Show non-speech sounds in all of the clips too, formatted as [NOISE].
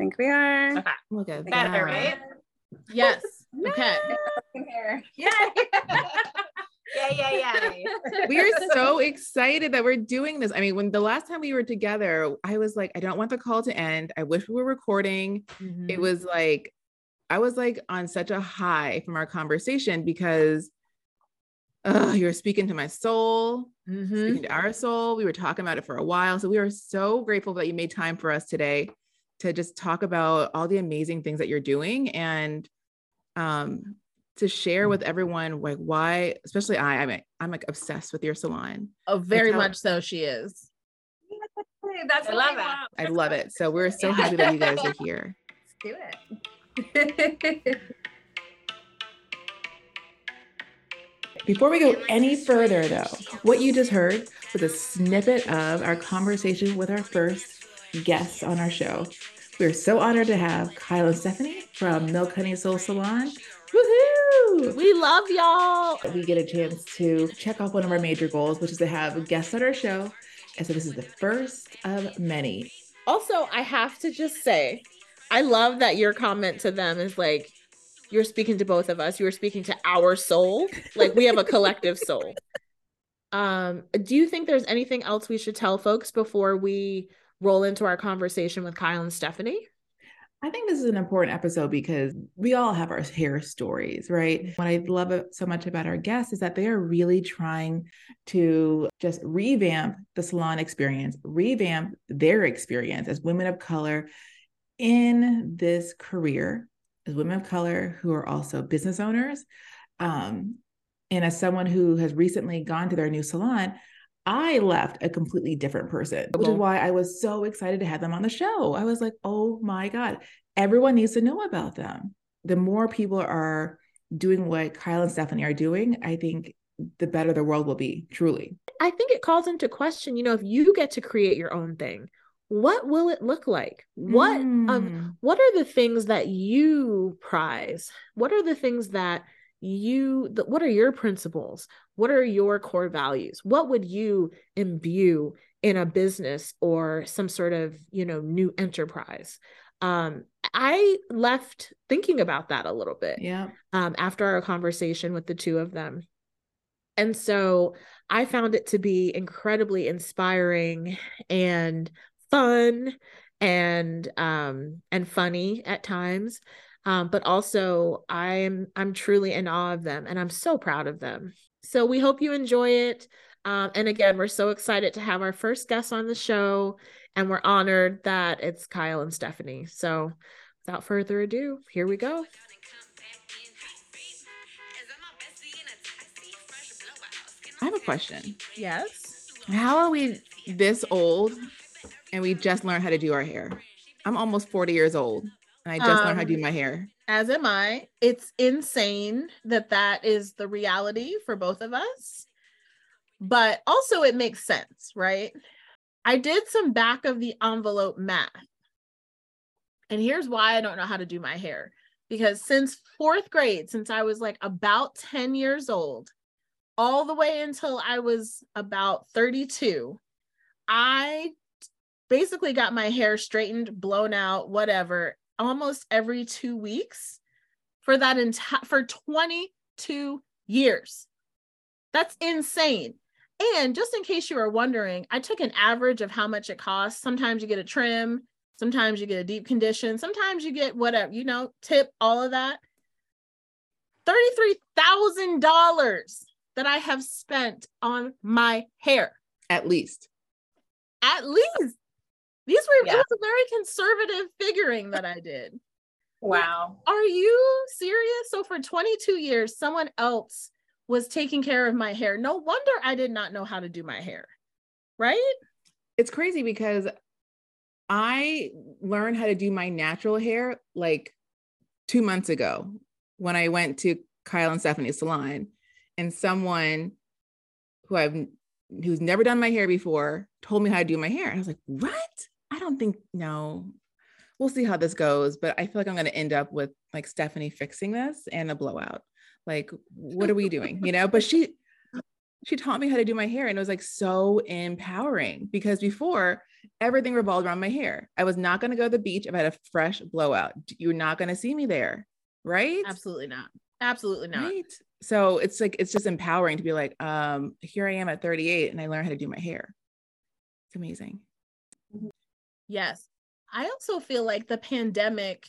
think we are. Okay. Look at Better, that. right? Yes. [LAUGHS] Okay. Yeah. yeah, yeah, yeah. we are so excited that we're doing this. I mean, when the last time we were together, I was like, I don't want the call to end. I wish we were recording. Mm-hmm. It was like, I was like on such a high from our conversation because uh, you're speaking to my soul, Mhm. speaking to our soul. We were talking about it for a while. So we are so grateful that you made time for us today to just talk about all the amazing things that you're doing and um to share with everyone like why especially I I'm I'm like obsessed with your salon. Oh, very how- much so. She is. [LAUGHS] That's I love we that. I love it. So we're so happy that you [LAUGHS] guys are here. Let's Do it. [LAUGHS] Before we go any further, though, what you just heard was a snippet of our conversation with our first guests on our show. We're so honored to have Kyle and Stephanie from Milk Honey Soul Salon. Woohoo! We love y'all. We get a chance to check off one of our major goals, which is to have guests on our show. And so this is the first of many. Also, I have to just say, I love that your comment to them is like, you're speaking to both of us. You are speaking to our soul. Like we have a collective soul. [LAUGHS] Um, do you think there's anything else we should tell folks before we roll into our conversation with Kyle and Stephanie? I think this is an important episode because we all have our hair stories, right? What I love so much about our guests is that they are really trying to just revamp the salon experience, revamp their experience as women of color in this career, as women of color who are also business owners. Um, and as someone who has recently gone to their new salon, I left a completely different person, which is why I was so excited to have them on the show. I was like, oh my God, everyone needs to know about them. The more people are doing what Kyle and Stephanie are doing, I think the better the world will be, truly. I think it calls into question, you know, if you get to create your own thing, what will it look like? What of Mm. what are the things that you prize? What are the things that you the, what are your principles? What are your core values? What would you imbue in a business or some sort of, you know, new enterprise? Um, I left thinking about that a little bit Yeah. um, after our conversation with the two of them. And so I found it to be incredibly inspiring and fun and um and funny at times. Um, but also I'm I'm truly in awe of them and I'm so proud of them. So we hope you enjoy it. Um, and again, we're so excited to have our first guest on the show, and we're honored that it's Kyle and Stephanie. So without further ado, here we go. I have a question. Yes. How are we this old and we just learned how to do our hair? I'm almost 40 years old I just learned how to do Um, my hair. as am I. It's insane that that is the reality for both of us. But also, it makes sense, right? I did some back of the envelope math. And here's why I don't know how to do my hair. Because since fourth grade, since I was like about 10 years old, all the way until I was about 32, I basically got my hair straightened, blown out, whatever, almost every two weeks for that entire for 22 years. That's insane. And just in case you are wondering, I took an average of how much it costs. Sometimes you get a trim, sometimes you get a deep condition, sometimes you get whatever, you know, tip, all of that. $33,000 that I have spent on my hair At least. at least. These were Yeah. it was a very conservative figuring that I did. Wow. Are you serious? So for 22 years, someone else was taking care of my hair. No wonder I did not know how to do my hair. Right? It's crazy because I learned how to do my natural hair like two months ago when I went to Kyle and Stephanie's salon, and someone who I've who's never done my hair before told me how to do my hair. And I was like, what? I don't think no. We'll see how this goes, but I feel like I'm going to end up with like Stephanie fixing this and a blowout. Like, what are we doing? You know, but she she taught me how to do my hair and it was like so empowering because before everything revolved around my hair. I was not going to go to the beach if I had a fresh blowout. You're not going to see me there. Right. Absolutely not. Absolutely not. Right. So it's like, it's just empowering to be like, um, here I am at 38 and I learned how to do my hair. It's amazing. Yes. I also feel like the pandemic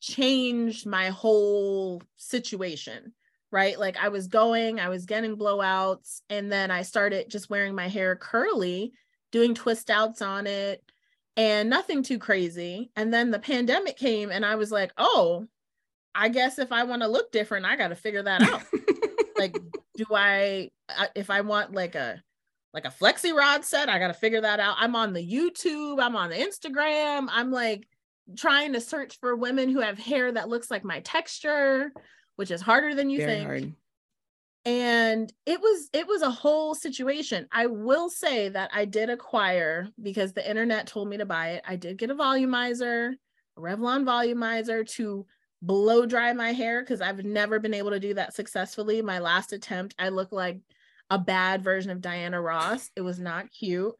changed my whole situation, right? Like I was going, I was getting blowouts, and then I started just wearing my hair curly, doing twist outs on it, and nothing too crazy. And then the pandemic came, and I was like, oh, I guess if I want to look different, I got to figure that out. [LAUGHS] like, do I, uh, if I want like a, like a flexi rod set, I got to figure that out. I'm on the YouTube, I'm on the Instagram. I'm like trying to search for women who have hair that looks like my texture, which is harder than you Very think. hard. And it was it was a whole situation. I will say that I did acquire because the internet told me to buy it. I did get a volumizer, a Revlon volumizer to blow dry my hair because I've never been able to do that successfully. My last attempt, I look like a bad version of Diana Ross. It was not cute.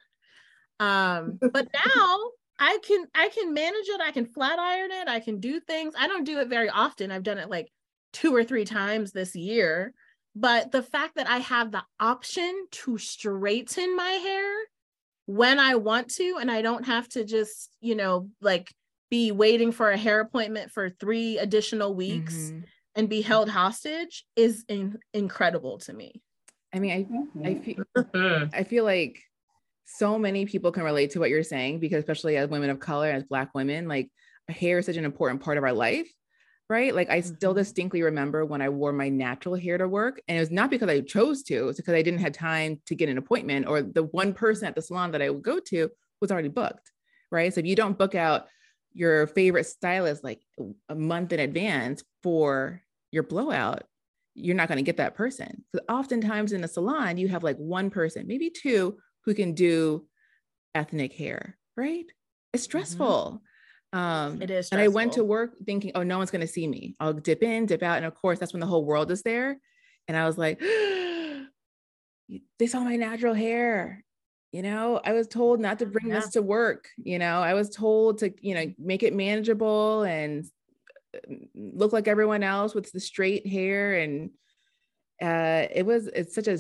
Um, but now I can I can manage it. I can flat iron it. I can do things. I don't do it very often. I've done it like two or three times this year. But the fact that I have the option to straighten my hair when I want to, and I don't have to just, you know, like be waiting for a hair appointment for three additional weeks Mhm. and be held hostage is in- incredible to me. I mean, I, I feel, [LAUGHS] Mhm. I feel like so many people can relate to what you're saying because especially as women of color, as black women, like hair is such an important part of our life. Right. Like I still Mhm. distinctly remember when I wore my natural hair to work. And it was not because I chose to, it's because I didn't have time to get an appointment or the one person at the salon that I would go to was already booked. Right. So if you don't book out your favorite stylist like a month in advance for your blowout, you're not going to get that person. Because oftentimes in a salon, you have like one person, maybe two, who can do ethnic hair, right? It's stressful. Um, It is And I went to work thinking, oh, no one's going to see me. I'll dip in, dip out. And of course, that's when the whole world is there. And I was like, [GASPS] they saw my natural hair. You know, I was told not to bring Yeah. this to work. You know, I was told to, you know, make it manageable and look like everyone else with the straight hair. And uh, it was, it's such a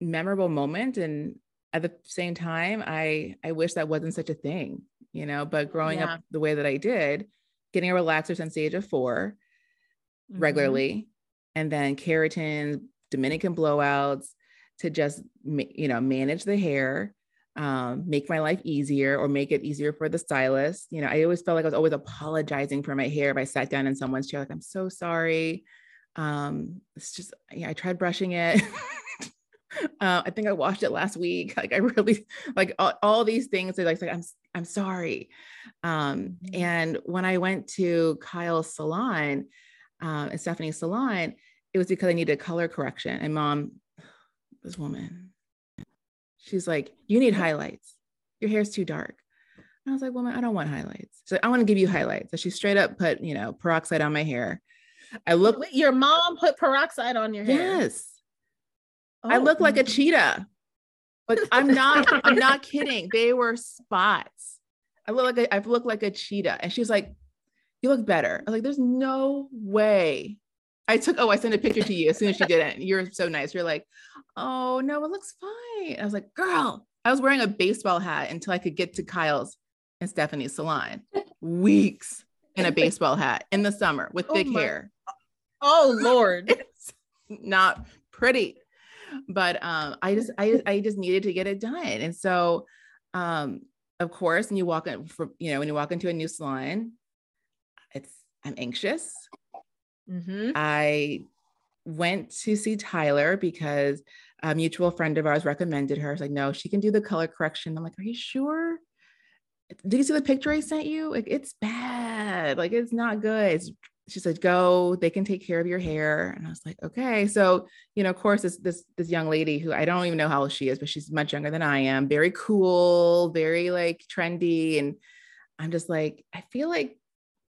memorable moment. And at the same time, I, I wish that wasn't such a thing, you know, but growing Yeah. up the way that I did, getting a relaxer since the age of four, Mhm. regularly and then keratin dominican blowouts to just you know manage the hair um, make my life easier or make it easier for the stylist. You know i always felt like i was always apologizing for my hair if i sat down in someone's chair like i'm so sorry. Um it's just yeah i tried brushing it. [LAUGHS] Uh, i think i washed it last week. [LAUGHS] Like i really like all, all these things like, like i'm i'm sorry. Um Mhm. and when i went to kyle's salon um, at Stephanie's salon, it was because I needed color correction. And mom, [SIGHS] this woman, she's like, you need highlights. Your hair's too dark. And I was like, woman, I don't want highlights. So I want to give you highlights. So she straight up put, you know, peroxide on my hair. I look, your mom put peroxide on your hair. yes, I Oh. look like a cheetah. But I'm not, I'm not [LAUGHS] kidding. They were spots. I look like a, I look like a cheetah. And she's like, you look better. I was like, there's no way. I took, oh, I sent a picture to you as soon as she did it. You're so nice. You're like, oh no, it looks fine. I was like, girl, I was wearing a baseball hat until I could get to Kyle's and Stephanie's salon. Weeks in a baseball hat in the summer with Oh thick my- hair. Oh Lord. [LAUGHS] It's not pretty. But um, I just I I just needed to get it done. And so um, of course, when you walk in for you know, when you walk into a new salon, it's I'm anxious. Mhm. I went to see Tyler because a mutual friend of ours recommended her. I was like, no, she can do the color correction. I'm like, are you sure? Did you see the picture I sent you? Like, it's bad. Like, it's not good. It's, she said, go, they can take care of your hair. And I was like, okay. So, you know, of course, this this this young lady who I don't even know how old she is, but she's much younger than I am, very cool, very like trendy. And I'm just like, I feel like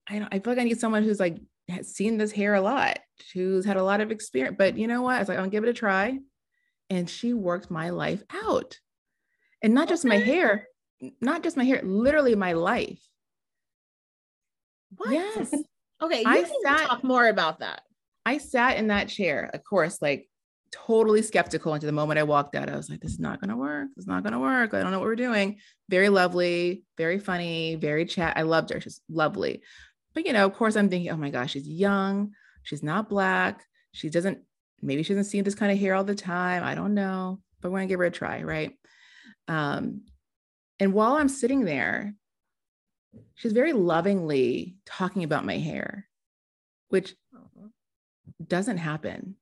I I feel like I need someone who's like has seen this hair a lot, who's had a lot of experience. But you know what? I was like, I'll give it a try. and she worked my life out. And not just my hair, not just my hair, literally my life. What? Yes. [LAUGHS] Okay, you I can sat- talk more about that. I sat in that chair, of course, like totally skeptical until the moment I walked out. I was like, this is not going to work. This is not going to work. I don't know what we're doing. Very lovely, very funny, very chat. I loved her. She's lovely. But, you know, of course, I'm thinking, oh my gosh, she's young. She's not black. She doesn't, maybe she doesn't see this kind of hair all the time. I don't know, but we're going to give her a try. Right. Um, and while I'm sitting there, she's very lovingly talking about my hair, which doesn't happen.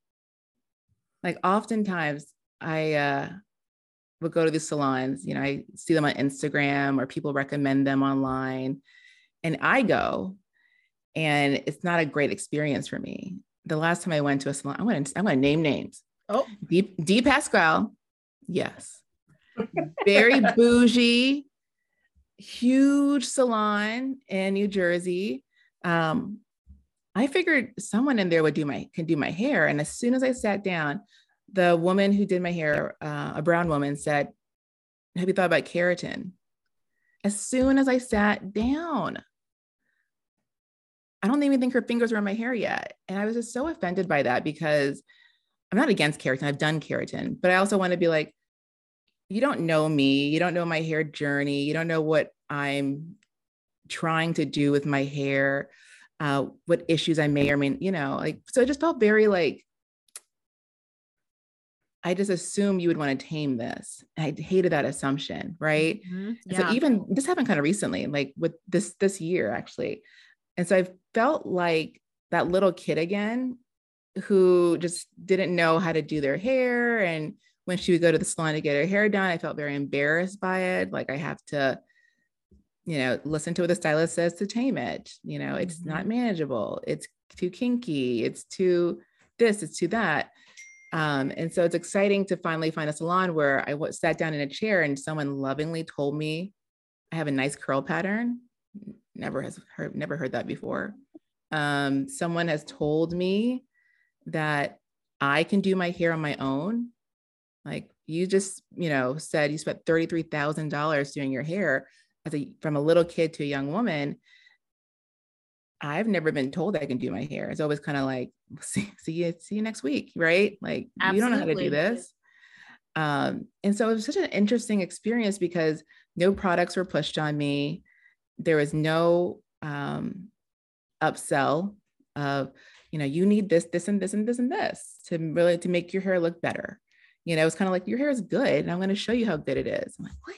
Like oftentimes I uh would go to these salons, you know, I see them on Instagram or people recommend them online and I go and it's not a great experience for me. The last time I went to a salon, I'm going to I'm going to name names. Oh, D, D Pascal. Yes. Very [LAUGHS] bougie, huge salon in New Jersey. Um, I figured someone in there would do my can do my hair. And as soon as I sat down, the woman who did my hair, uh, a brown woman, said, "Have you thought about keratin?" As soon as I sat down, I don't even think her fingers were in my hair yet, and I was just so offended by that because I'm not against keratin. I've done keratin, but I also want to be like, you don't know me. You don't know my hair journey. You don't know what I'm trying to do with my hair, uh, what issues I may or may, you know, like, so it just felt very like, I just assume you would want to tame this. I hated that assumption, right? mhm, And So even this happened kind of recently, like with this this year actually. And so I felt like that little kid again who just didn't know how to do their hair. And when she would go to the salon to get her hair done, I felt very embarrassed by it. Like I have to, you know, listen to what the stylist says to tame it. You know, it's not manageable. It's too kinky. It's too this, it's too that. Um, and so it's exciting to finally find a salon where I w- sat down in a chair and someone lovingly told me I have a nice curl pattern. Never has heard, never heard that before. Um, someone has told me that I can do my hair on my own. Like you just, you know, said you spent thirty-three thousand dollars doing your hair as a from a little kid to a young woman. I've never been told I can do my hair. It's always kind of like, see, see you, see you next week, right? Like you don't know how to do this. Um, and so it was such an interesting experience because no products were pushed on me. There was no um, upsell of, you know, you need this, this, and this, and this, and this to really to make your hair look better. You know, it's kind of like your hair is good, and I'm going to show you how good it is. I'm like, what?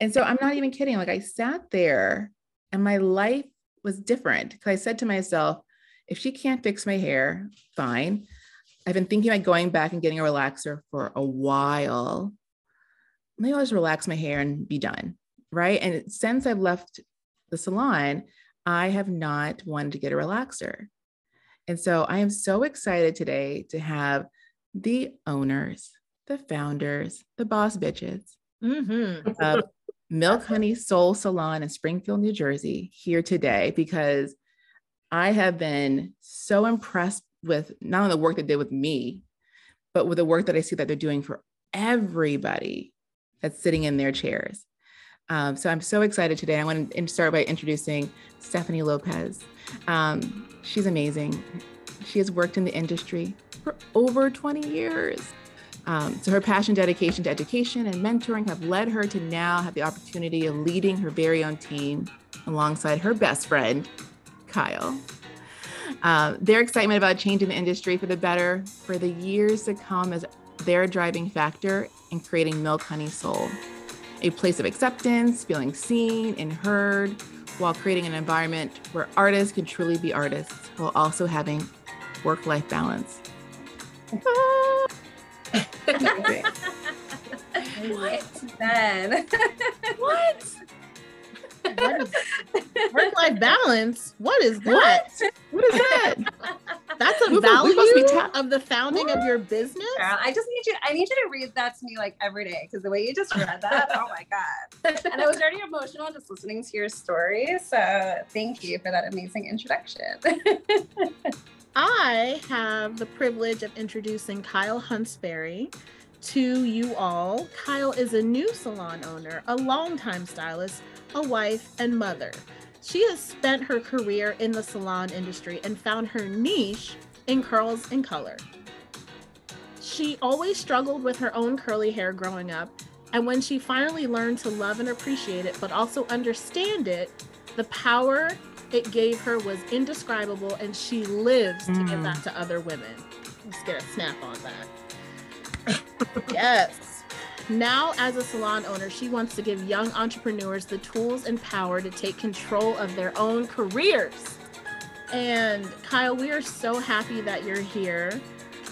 And so I'm not even kidding. Like I sat there, and my life was different because I said to myself, if she can't fix my hair, fine. I've been thinking about going back and getting a relaxer for a while. Maybe I'll just relax my hair and be done. Right. And since I've left the salon, I have not wanted to get a relaxer. And so I am so excited today to have the owners, the founders, the boss bitches Mhm. of Milk Honey Soul Salon in Springfield, New Jersey, here today because I have been so impressed with not only the work they did with me, but with the work that I see that they're doing for everybody that's sitting in their chairs. Um, so I'm so excited today. I want to start by introducing Stephanie Lopez. Um, she's amazing. She has worked in the industry for over 20 years. Um, so her passion, dedication to education and mentoring have led her to now have the opportunity of leading her very own team alongside her best friend, Kyle. Um, their excitement about changing the industry for the better for the years to come is their driving factor in creating Milk Honey Soul, a place of acceptance, feeling seen and heard, while creating an environment where artists can truly be artists while also having work life balance. [LAUGHS] What? Then. What? What is work-life balance? What is that? What is that? That's a We're supposed- we're value supposed to be ta- of the founding of your business. Girl, I just need you. I need you to read that to me like every day because the way you just read that, oh my god! And I was already emotional just listening to your story. So thank you for that amazing introduction. I have the privilege of introducing Kyle Huntsberry to you all. Kyle is a new salon owner, a longtime stylist, a wife, and mother. She has spent her career in the salon industry and found her niche in curls and color. She always struggled with her own curly hair growing up, and when she finally learned to love and appreciate it, but also understand it, the power it gave her was indescribable, and she lives to give hmm. that to other women. Let's get a snap on that. [LAUGHS] yes. Now, as a salon owner, she wants to give young entrepreneurs the tools and power to take control of their own careers. And Kyle, we are so happy that you're here.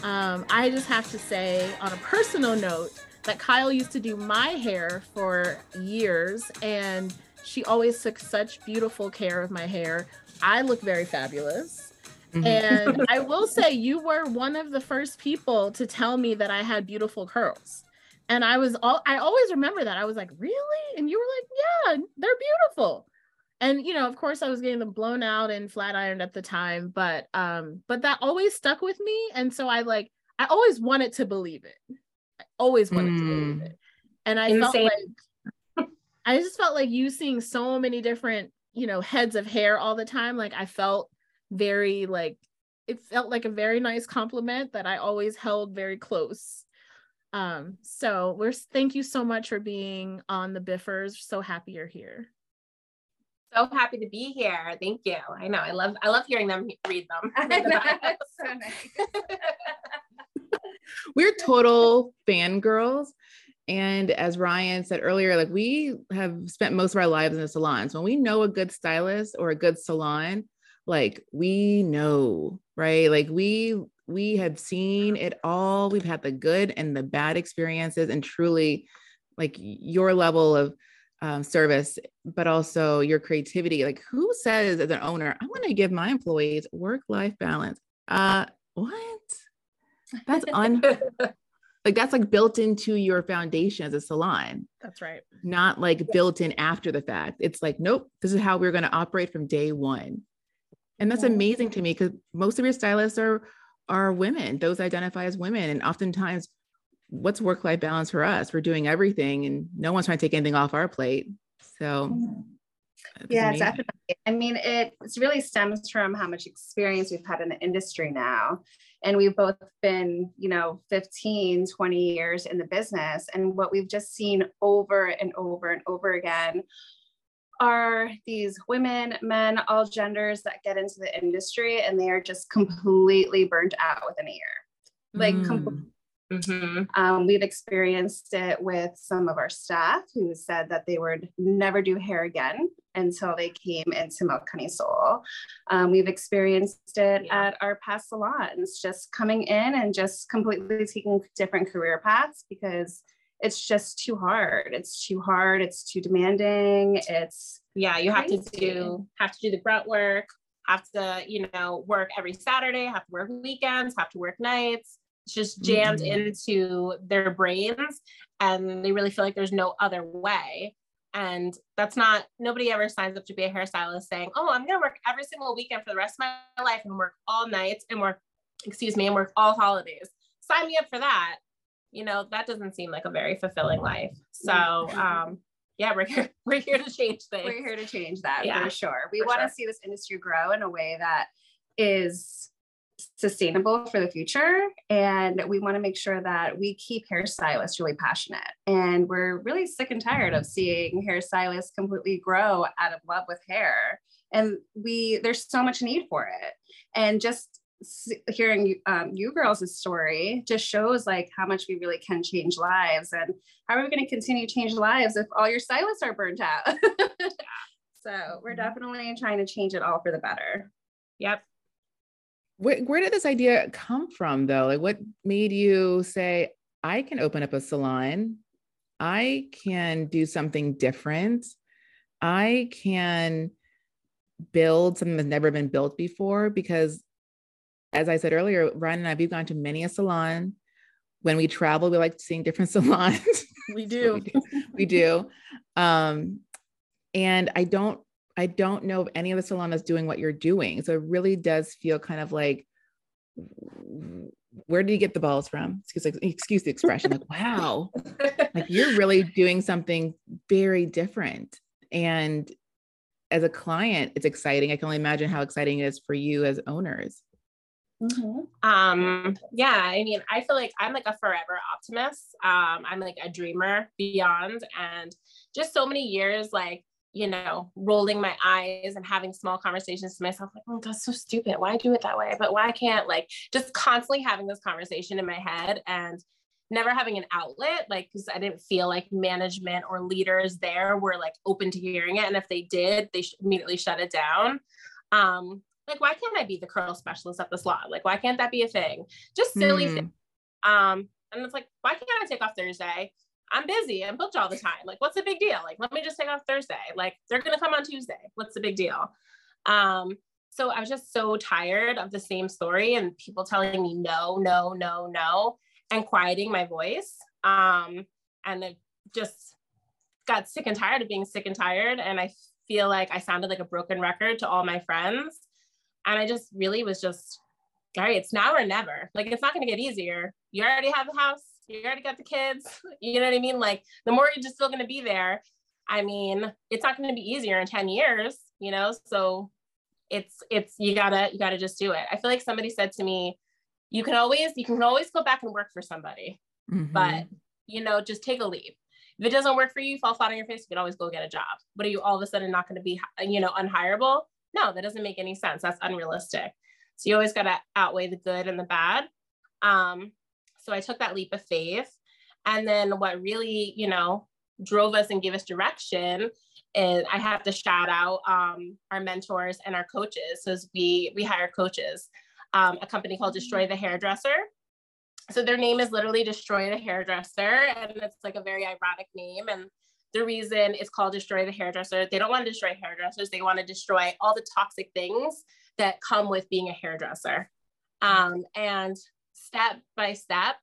Um, I just have to say, on a personal note, that Kyle used to do my hair for years, and she always took such beautiful care of my hair. I look very fabulous. Mhm. And [LAUGHS] I will say, you were one of the first people to tell me that I had beautiful curls. And I was all, I always remember that. I was like, really? And you were like, yeah, they're beautiful. And you know, of course, I was getting them blown out and flat ironed at the time, but um, but that always stuck with me. And so I like, I always wanted to believe it. I always wanted to believe Mm. it. And I Insane. felt like I just felt like you seeing so many different, you know, heads of hair all the time. Like I felt very like it felt like a very nice compliment that I always held very close. Um, so we're thank you so much for being on the Biffers. So happy you're here. So happy to be here. Thank you. I know. I love I love hearing them read them. [LAUGHS] I know, it's so nice. [LAUGHS] we're total fangirls. And as Ryann said earlier, like we have spent most of our lives in the salons. When we know a good stylist or a good salon, like we know, right? Like we we have seen it all. We've had the good and the bad experiences, and truly, like your level of um, service, but also your creativity. Like, who says as an owner, I want to give my employees work life balance? Uh, what? That's un [LAUGHS] like that's like built into your foundation as a salon, That's right. not like built in after the fact. It's like, nope, this is how we're going to operate from day one. And that's amazing to me because most of your stylists are are women, those identify as women. And oftentimes, what's work-life balance for us? We're doing everything and no one's trying to take anything off our plate. So Yeah, amazing. definitely. I mean, it really stems from how much experience we've had in the industry now. And we've both been, you know, 15, 20 years in the business. And what we've just seen over and over and over again are these women, men, all genders that get into the industry and they are just completely burnt out within a year. Like, Mm. Mhm. um, we've experienced it with some of our staff who said that they would never do hair again until they came into Milk Honey Soul. Um, we've experienced it Yeah. at our past salons, just coming in and just completely taking different career paths because it's just too hard. It's too hard. It's too demanding. It's Yeah, you have to do have to do the grunt work, have to, you know, work every Saturday, have to work weekends, have to work nights. It's just jammed Mhm. into their brains and they really feel like there's no other way. And that's not nobody ever signs up to be a hairstylist saying, Oh, I'm gonna work every single weekend for the rest of my life and work all nights and work, excuse me, and work all holidays. Sign me up for that. You know, that doesn't seem like a very fulfilling life. So um yeah, we're here, [LAUGHS] we're here to change things. we're here to change that Yeah, for sure. We want to sure. see this industry grow in a way that is sustainable for the future. And we want to make sure that we keep hairstylists really passionate. And we're really sick and tired of seeing hairstylists completely grow out of love with hair. And we there's so much need for it. And just hearing you- um, you girls' story just shows like how much we really can change lives and how are we going to continue to change lives if all your stylists are burnt out? [LAUGHS] So we're definitely trying to change it all for the better. Yep. where, where did this idea come from though? Like what made you say i can open up a salon. I can do something different. I can build something that's never been built before because as i said earlier ryann and i we've gone to many a salon when we travel we like seeing different [LAUGHS] salons We do. we do. we do um and i don't i don't know of any of the salon that's doing what you're doing so it really does feel kind of like where did you get the balls from? Excuse, excuse the expression. Like, wow, like you're really doing something very different. And as a client, it's exciting. I can only imagine how exciting it is for you as owners. Mm-hmm. Um, yeah, I mean, I feel like I'm like a forever optimist. Um, I'm like a dreamer beyond, and just so many years, like you know, rolling my eyes and having small conversations to myself, like, oh, that's so stupid. Why do it that way? But why can't like just constantly having this conversation in my head and never having an outlet, like, because I didn't feel like management or leaders there were like open to hearing it. And if they did, they immediately shut it down. Um, like, why can't I be the curl specialist at the salon? Like, why can't that be a thing? Just silly mm. things. Um, and it's like, why can't I take off Thursday? I'm busy. I'm booked all the time. Like, what's the big deal? Like, let me just take off Thursday. Like, they're gonna come on Tuesday. What's the big deal? Um, so I was just so tired of the same story and people telling me no, no, no, no, and quieting my voice. Um, and it just got sick and tired of being sick and tired. And I feel like I sounded like a broken record to all my friends. And I just really was just, all right, it's now or never. Like, it's not gonna get easier. You already have the house you already got the kids. [LAUGHS] You know what I mean? Like the mortgage is still going to be there. I mean, it's not going to be easier in 10 years, you know? So it's, it's, you gotta, you gotta just do it. I feel like somebody said to me, you can always, you can always go back and work for somebody, mm-hmm. but you know, just take a leap. If it doesn't work for you, fall flat on your face, you can always go get a job. But are you all of a sudden not going to be, you know, unhireable? No, that doesn't make any sense. That's unrealistic. So you always got to outweigh the good and the bad. Um, so I took that leap of faith. And then what really, you know, drove us and gave us direction is I have to shout out um, our mentors and our coaches. So we we hire coaches, um, a company called Destroy the Hairdresser. So their name is literally Destroy the Hairdresser, and it's like a very ironic name. And the reason it's called Destroy the Hairdresser, they don't want to destroy hairdressers. They want to destroy all the toxic things that come with being a hairdresser. Um, and step by step,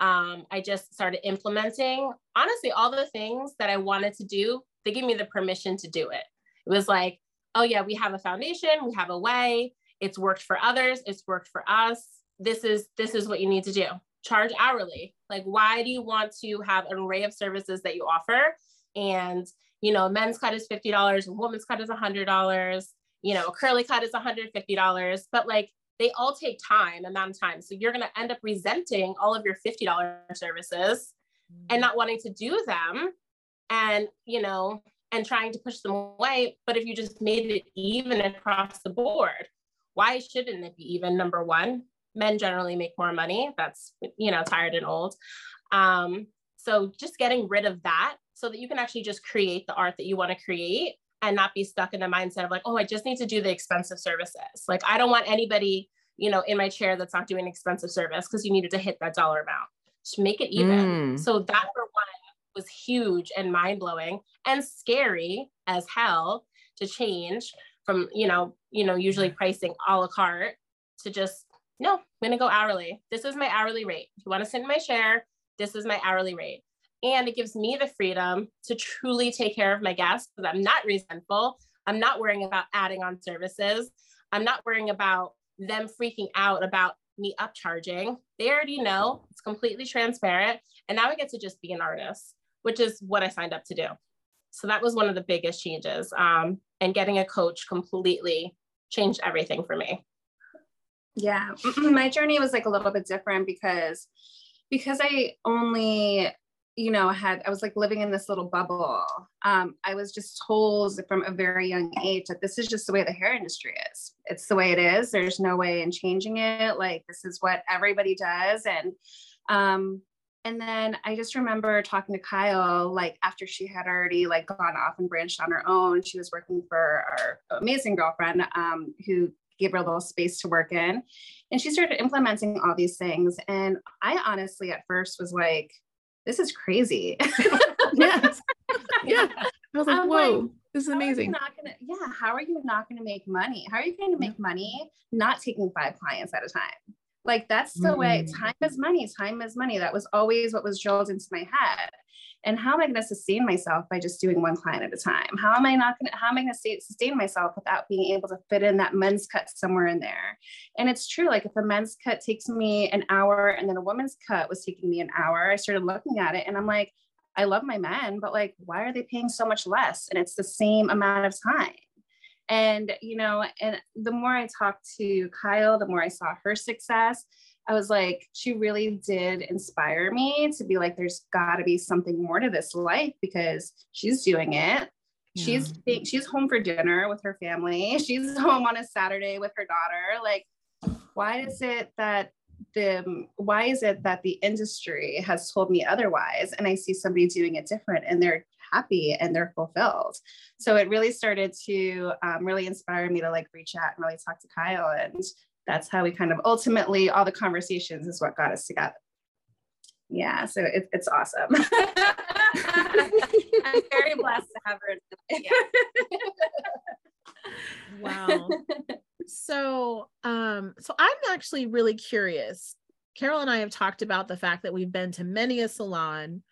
um, I just started implementing honestly all the things that I wanted to do. They gave me the permission to do it. It was like, oh yeah, we have a foundation, we have a way. It's worked for others, it's worked for us. This is this is what you need to do. Charge hourly. Like, why do you want to have an array of services that you offer? And you know, men's cut is fifty dollars, women's cut is a hundred dollars. You know, a curly cut is $150. But like they all take time, amount of time. So you're going to end up resenting all of your $50 services and not wanting to do them and, you know, and trying to push them away. But if you just made it even across the board, why shouldn't it be even? Number one, men generally make more money. That's, you know, tired and old. Um, so just getting rid of that so that you can actually just create the art that you want to create and not be stuck in the mindset of like, oh, I just need to do the expensive services. Like, I don't want anybody, you know, in my chair that's not doing expensive service because you needed to hit that dollar amount. Just make it even. Mm. So that for one was huge and mind blowing and scary as hell to change from, you know, you know, usually pricing a la carte to just no, I'm gonna go hourly. This is my hourly rate. If you want to sit in my chair, this is my hourly rate. And it gives me the freedom to truly take care of my guests because I'm not resentful. I'm not worrying about adding on services. I'm not worrying about them freaking out about me upcharging. They already know it's completely transparent. And now I get to just be an artist, which is what I signed up to do. So that was one of the biggest changes. Um, and getting a coach completely changed everything for me. Yeah, my journey was like a little bit different because because I only you know had i was like living in this little bubble. Um, i was just told from a very young age that this is just the way the hair industry is. It's the way it is. There's no way in changing it. Like this is what everybody does. And um, and then i just remember talking to kyle like after she had already like gone off and branched on her own. She was working for our amazing girlfriend um, who gave her a little space to work in. And she started implementing all these things. And i honestly at first was like this is crazy. [LAUGHS] yes. Yeah. I was like, I'm whoa, like, this is amazing. Not gonna, yeah. How are you not going to make money? How are you going to make money not taking five clients at a time? Like that's the mm. way time is money, time is money. That was always what was drilled into my head. And how am I going to sustain myself by just doing one client at a time? How am I not going to, how am I going to sustain myself without being able to fit in that men's cut somewhere in there? And it's true. Like if a men's cut takes me an hour and then a woman's cut was taking me an hour, I started looking at it and I'm like, I love my men, but like, why are they paying so much less? And it's the same amount of time. And, you know, and the more I talked to Kyle, the more I saw her success. I was like, she really did inspire me to be like, there's got to be something more to this life because she's doing it. Yeah. She's she's home for dinner with her family. She's [LAUGHS] home on a Saturday with her daughter. Like, why is it that the why is it that the industry has told me otherwise and I see somebody doing it different and they're happy and they're fulfilled. So it really started to um, really inspire me to like reach out and really talk to Kyle. And that's how we kind of ultimately, all the conversations is what got us together. Yeah, so it, it's awesome. [LAUGHS] I'm very blessed to have her. Yeah. [LAUGHS] wow. So, um, so I'm actually really curious. Carol and I have talked about the fact that we've been to many a salon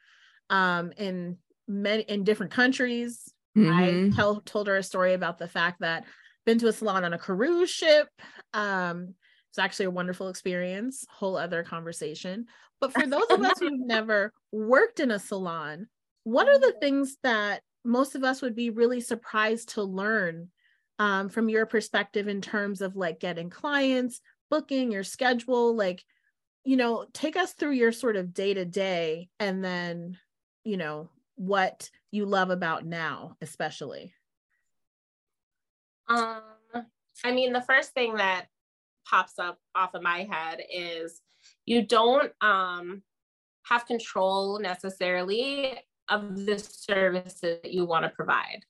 um, in many in different countries. Mm-hmm. I tell, told her a story about the fact that been to a salon on a cruise ship. Um, it's actually a wonderful experience, whole other conversation. But for those of us who've never worked in a salon, what are the things that most of us would be really surprised to learn um, from your perspective in terms of like getting clients, booking your schedule? Like, you know, take us through your sort of day to day and then, you know, what you love about now, especially? Um, I mean, the first thing that pops up off of my head is you don't um, have control necessarily of the services that you want to provide.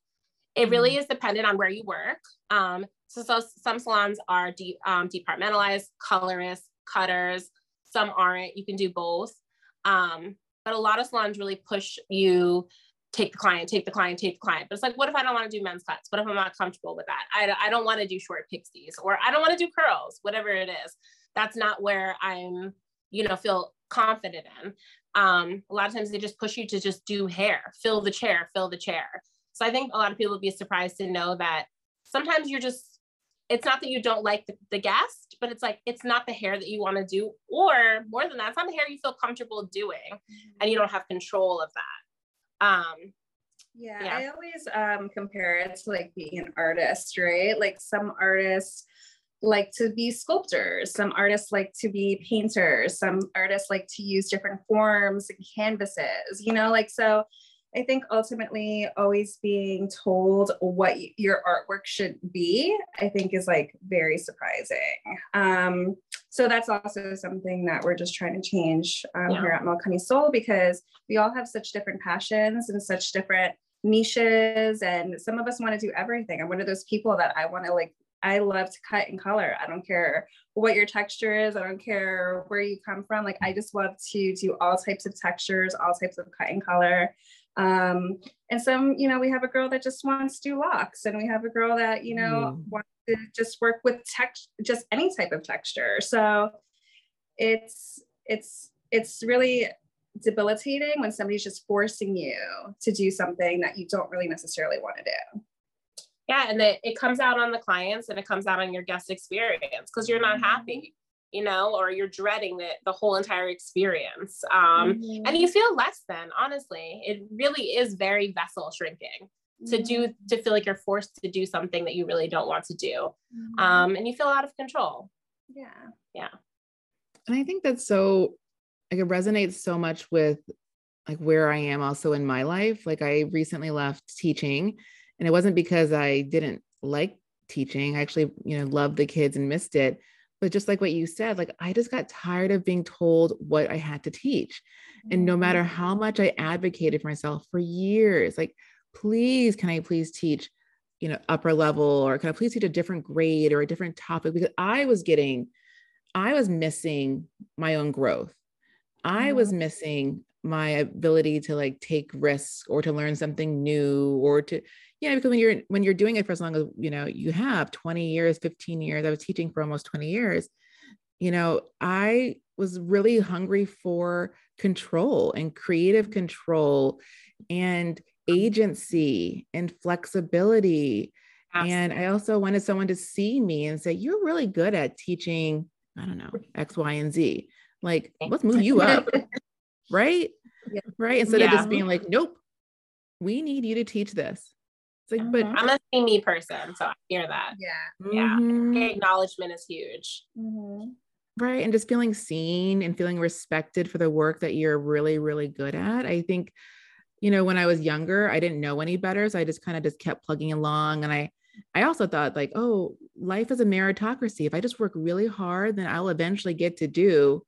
It really mm-hmm. is dependent on where you work. Um, so, so, some salons are de- um, departmentalized, colorists, cutters. Some aren't. You can do both. Um, but a lot of salons really push you take the client, take the client, take the client. But it's like, what if I don't want to do men's cuts? What if I'm not comfortable with that? I, I don't want to do short pixies or I don't want to do curls, whatever it is. That's not where I'm, you know, feel confident in. Um, a lot of times they just push you to just do hair, fill the chair, fill the chair. So I think a lot of people would be surprised to know that sometimes you're just it's not that you don't like the, the guest, but it's like it's not the hair that you want to do, or more than that, it's not the hair you feel comfortable doing, mm-hmm. and you don't have control of that. Um, yeah, yeah, I always um, compare it to like being an artist, right? Like some artists like to be sculptors, some artists like to be painters, some artists like to use different forms and canvases, you know, like so I think ultimately always being told what your artwork should be, I think is like very surprising. Um, so that's also something that we're just trying to change um, yeah. here at Milk Honey Soul because we all have such different passions and such different niches, and some of us want to do everything. I'm one of those people that I want to like. I love to cut and color. I don't care what your texture is. I don't care where you come from. Like I just love to do all types of textures, all types of cut and color. Um, and some, you know, we have a girl that just wants to do locks, and we have a girl that, you know, mm. wants to just work with text, just any type of texture. So it's it's it's really debilitating when somebody's just forcing you to do something that you don't really necessarily want to do. Yeah, and it, it comes out on the clients and it comes out on your guest experience because you're not mm-hmm. happy you know, or you're dreading the, the whole entire experience. Um, mm-hmm. And you feel less than, honestly. It really is very vessel shrinking mm-hmm. to do, mm-hmm. to feel like you're forced to do something that you really don't want to do. Mm-hmm. Um, and you feel out of control. Yeah. Yeah. And I think that's so, like, it resonates so much with like where I am also in my life. Like, I recently left teaching, and it wasn't because I didn't like teaching. I actually, you know, loved the kids and missed it but just like what you said like i just got tired of being told what i had to teach and no matter mm-hmm. how much i advocated for myself for years like please can i please teach you know upper level or can i please teach a different grade or a different topic because i was getting i was missing my own growth i was mm-hmm. missing my ability to like take risks or to learn something new or to yeah because when you're when you're doing it for as long as you know you have 20 years 15 years i was teaching for almost 20 years you know, I was really hungry for control and creative control and agency and flexibility. Absolutely. And I also wanted someone to see me and say, You're really good at teaching, I don't know, X, Y, and Z. Like, let's move you up. [LAUGHS] right? Yeah. Right. Instead yeah. of just being like, Nope, we need you to teach this. It's like, but I'm a see me person, so I hear that. Yeah. Mm-hmm. Yeah. Acknowledgement is huge. Mm-hmm. Right. And just feeling seen and feeling respected for the work that you're really, really good at. I think, you know, when I was younger, I didn't know any better. So I just kind of just kept plugging along. And I I also thought like, oh, life is a meritocracy. If I just work really hard, then I'll eventually get to do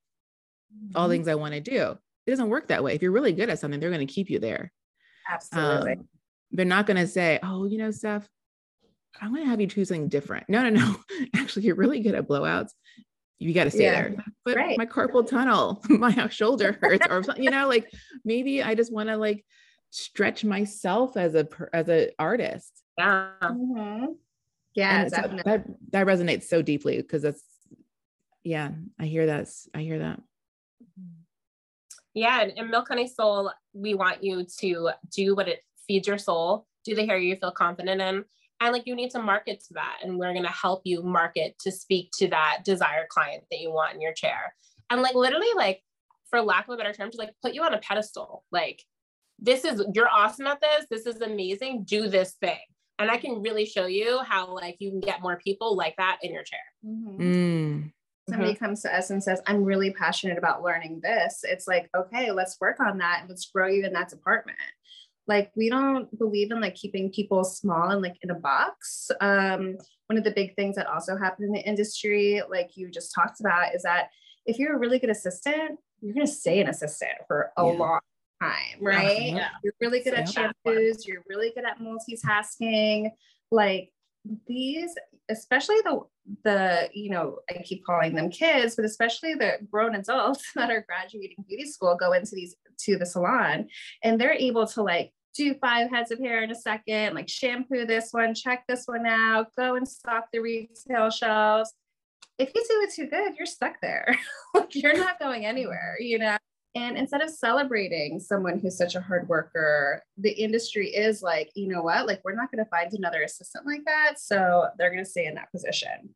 mm-hmm. all things I want to do. It doesn't work that way. If you're really good at something, they're going to keep you there. Absolutely. Um, they're not going to say, oh, you know, Steph, I'm going to have you choose something different. No, no, no. [LAUGHS] Actually, you're really good at blowouts. You got to stay yeah, there. But right. my carpal tunnel, [LAUGHS] my [LAUGHS] shoulder hurts, or you know, like maybe I just want to like stretch myself as a as an artist. Yeah. Mm-hmm. Yeah. So that that resonates so deeply because that's yeah, I hear that. I hear that. Yeah, and, and Milk Honey Soul, we want you to do what it feeds your soul, do the hair you feel confident in. And like you need to market to that. And we're gonna help you market to speak to that desired client that you want in your chair. And like literally, like for lack of a better term, to like put you on a pedestal. Like, this is you're awesome at this. This is amazing. Do this thing. And I can really show you how like you can get more people like that in your chair. Mm-hmm. Mm somebody mm-hmm. comes to us and says, I'm really passionate about learning this, it's like, okay, let's work on that and let's grow you in that department like we don't believe in like keeping people small and like in a box. Um, one of the big things that also happen in the industry like you just talked about is that if you're a really good assistant you're going to stay an assistant for a yeah. long time right? Yeah. you're really good at shampoos you're really good at multitasking. Like these especially the the you know i keep calling them kids but especially the grown adults [LAUGHS] that are graduating beauty school go into these to the salon and they're able to like do five heads of hair in a second, like shampoo this one, check this one out, go and stock the retail shelves. If you do it too good, you're stuck there. [LAUGHS] like you're not going anywhere, you know? And instead of celebrating someone who's such a hard worker, the industry is like, you know what? Like, we're not going to find another assistant like that. So they're going to stay in that position.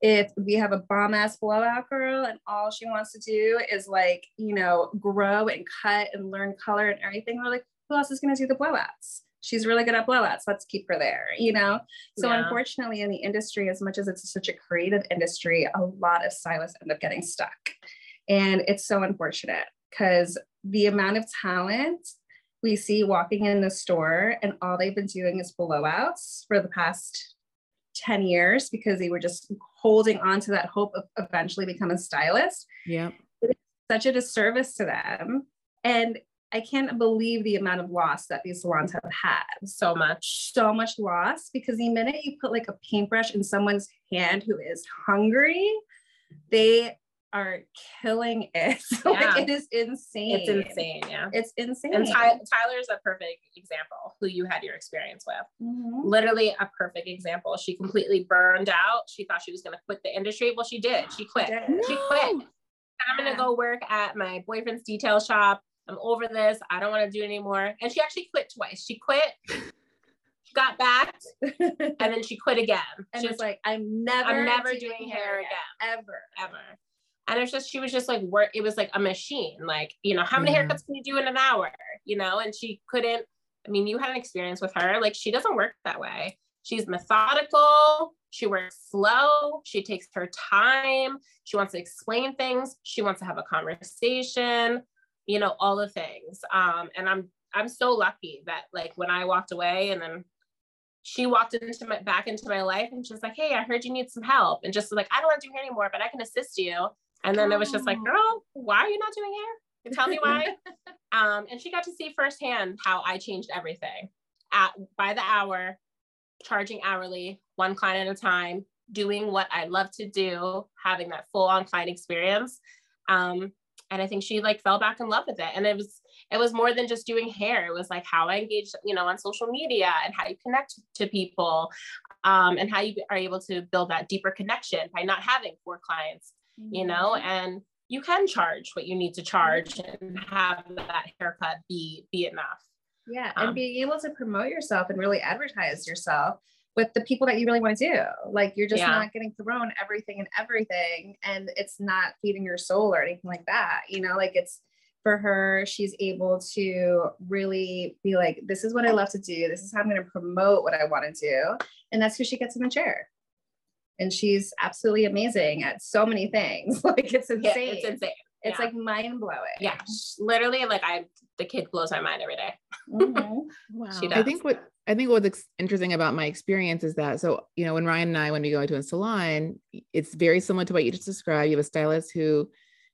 If we have a bomb ass blowout girl and all she wants to do is like, you know, grow and cut and learn color and everything, we're like, who else is going to do the blowouts? She's really good at blowouts. Let's keep her there, you know? So, yeah. unfortunately, in the industry, as much as it's such a creative industry, a lot of stylists end up getting stuck. And it's so unfortunate because the amount of talent we see walking in the store and all they've been doing is blowouts for the past 10 years because they were just holding on to that hope of eventually becoming a stylist. Yeah. It's such a disservice to them. And I can't believe the amount of loss that these salons have had. So much, so much loss because the minute you put like a paintbrush in someone's hand who is hungry, they are killing it. [LAUGHS] Yeah. like it is insane. It's insane. Yeah. It's insane. And Ty- Tyler's a perfect example who you had your experience with. Mm-hmm. Literally a perfect example. She completely burned out. She thought she was going to quit the industry. Well, she did. She [GASPS] quit. She, did. she quit. [GASPS] I'm going to go work at my boyfriend's detail shop. I'm over this. I don't want to do it anymore. And she actually quit twice. She quit, got back, and then she quit again. And she was like, I'm never, I'm never doing, doing hair, again, again, ever, ever. And it's just, she was just like work. It was like a machine. Like, you know, how many mm-hmm. haircuts can you do in an hour? You know, and she couldn't. I mean, you had an experience with her. Like, she doesn't work that way. She's methodical. She works slow. She takes her time. She wants to explain things. She wants to have a conversation you know, all the things. Um, and I'm I'm so lucky that like when I walked away and then she walked into my back into my life and she's like, Hey, I heard you need some help. And just like, I don't want to do hair anymore, but I can assist you. And then oh. it was just like, girl, why are you not doing hair? Tell me why. [LAUGHS] um, and she got to see firsthand how I changed everything at by the hour, charging hourly, one client at a time, doing what I love to do, having that full on client experience. Um, and i think she like fell back in love with it and it was it was more than just doing hair it was like how i engage you know on social media and how you connect to people um, and how you are able to build that deeper connection by not having four clients you know, and you can charge what you need to charge and have that haircut be be enough. Yeah, Um, and being able to promote yourself and really advertise yourself with the people that you really want to do. Like you're just Yeah. not getting thrown everything and everything, and it's not feeding your soul or anything like that. You know, like it's for her, she's able to really be like, this is what I love to do. This is how I'm going to promote what I want to do. And that's who she gets in the chair. And she's absolutely amazing at so many things. [LAUGHS] Like it's insane. Yeah, it's insane. It's Yeah. like mind blowing. yeah, literally, like I, the kid blows my mind every day. Mhm. Wow. [LAUGHS] She I think what I think what's ex- interesting about my experience is that so you know when Ryann and I when we go into a salon, it's very similar to what you just described. You have a stylist who,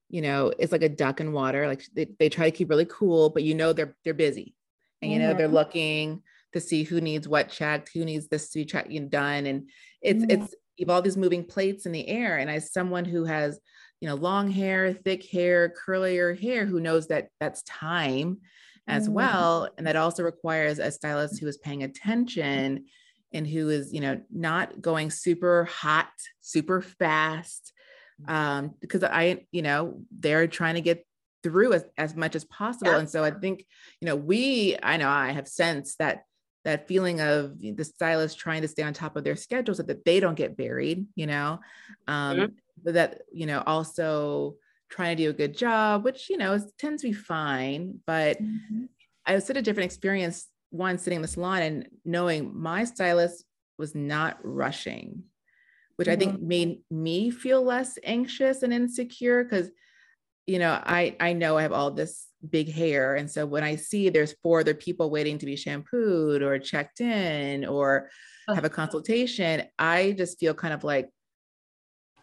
you know, is like a duck in water. Like they, they try to keep really cool, but you know they're they're busy, and you know they're Mhm. looking to see who needs what checked, who needs this to be checked and done, and it's Mhm. it's you have all these moving plates in the air. And as someone who has you know long hair, thick hair, curlier hair, who knows that that's time as Mhm. well and that also requires a stylist who is paying attention and who is you know not going super hot super fast um because i you know they're trying to get through as, as much as possible Yeah. and so i think you know we i know i have sensed that that feeling of the stylist trying to stay on top of their schedule so that they don't get buried you know um Mhm. but that you know also trying to do a good job which you know tends to be fine but Mhm. I was at a different experience. One sitting in the salon and knowing my stylist was not rushing, which I think made me feel less anxious and insecure because, you know, I I know I have all this big hair, and so when I see there's four other people waiting to be shampooed or checked in or Oh. have a consultation, I just feel kind of like,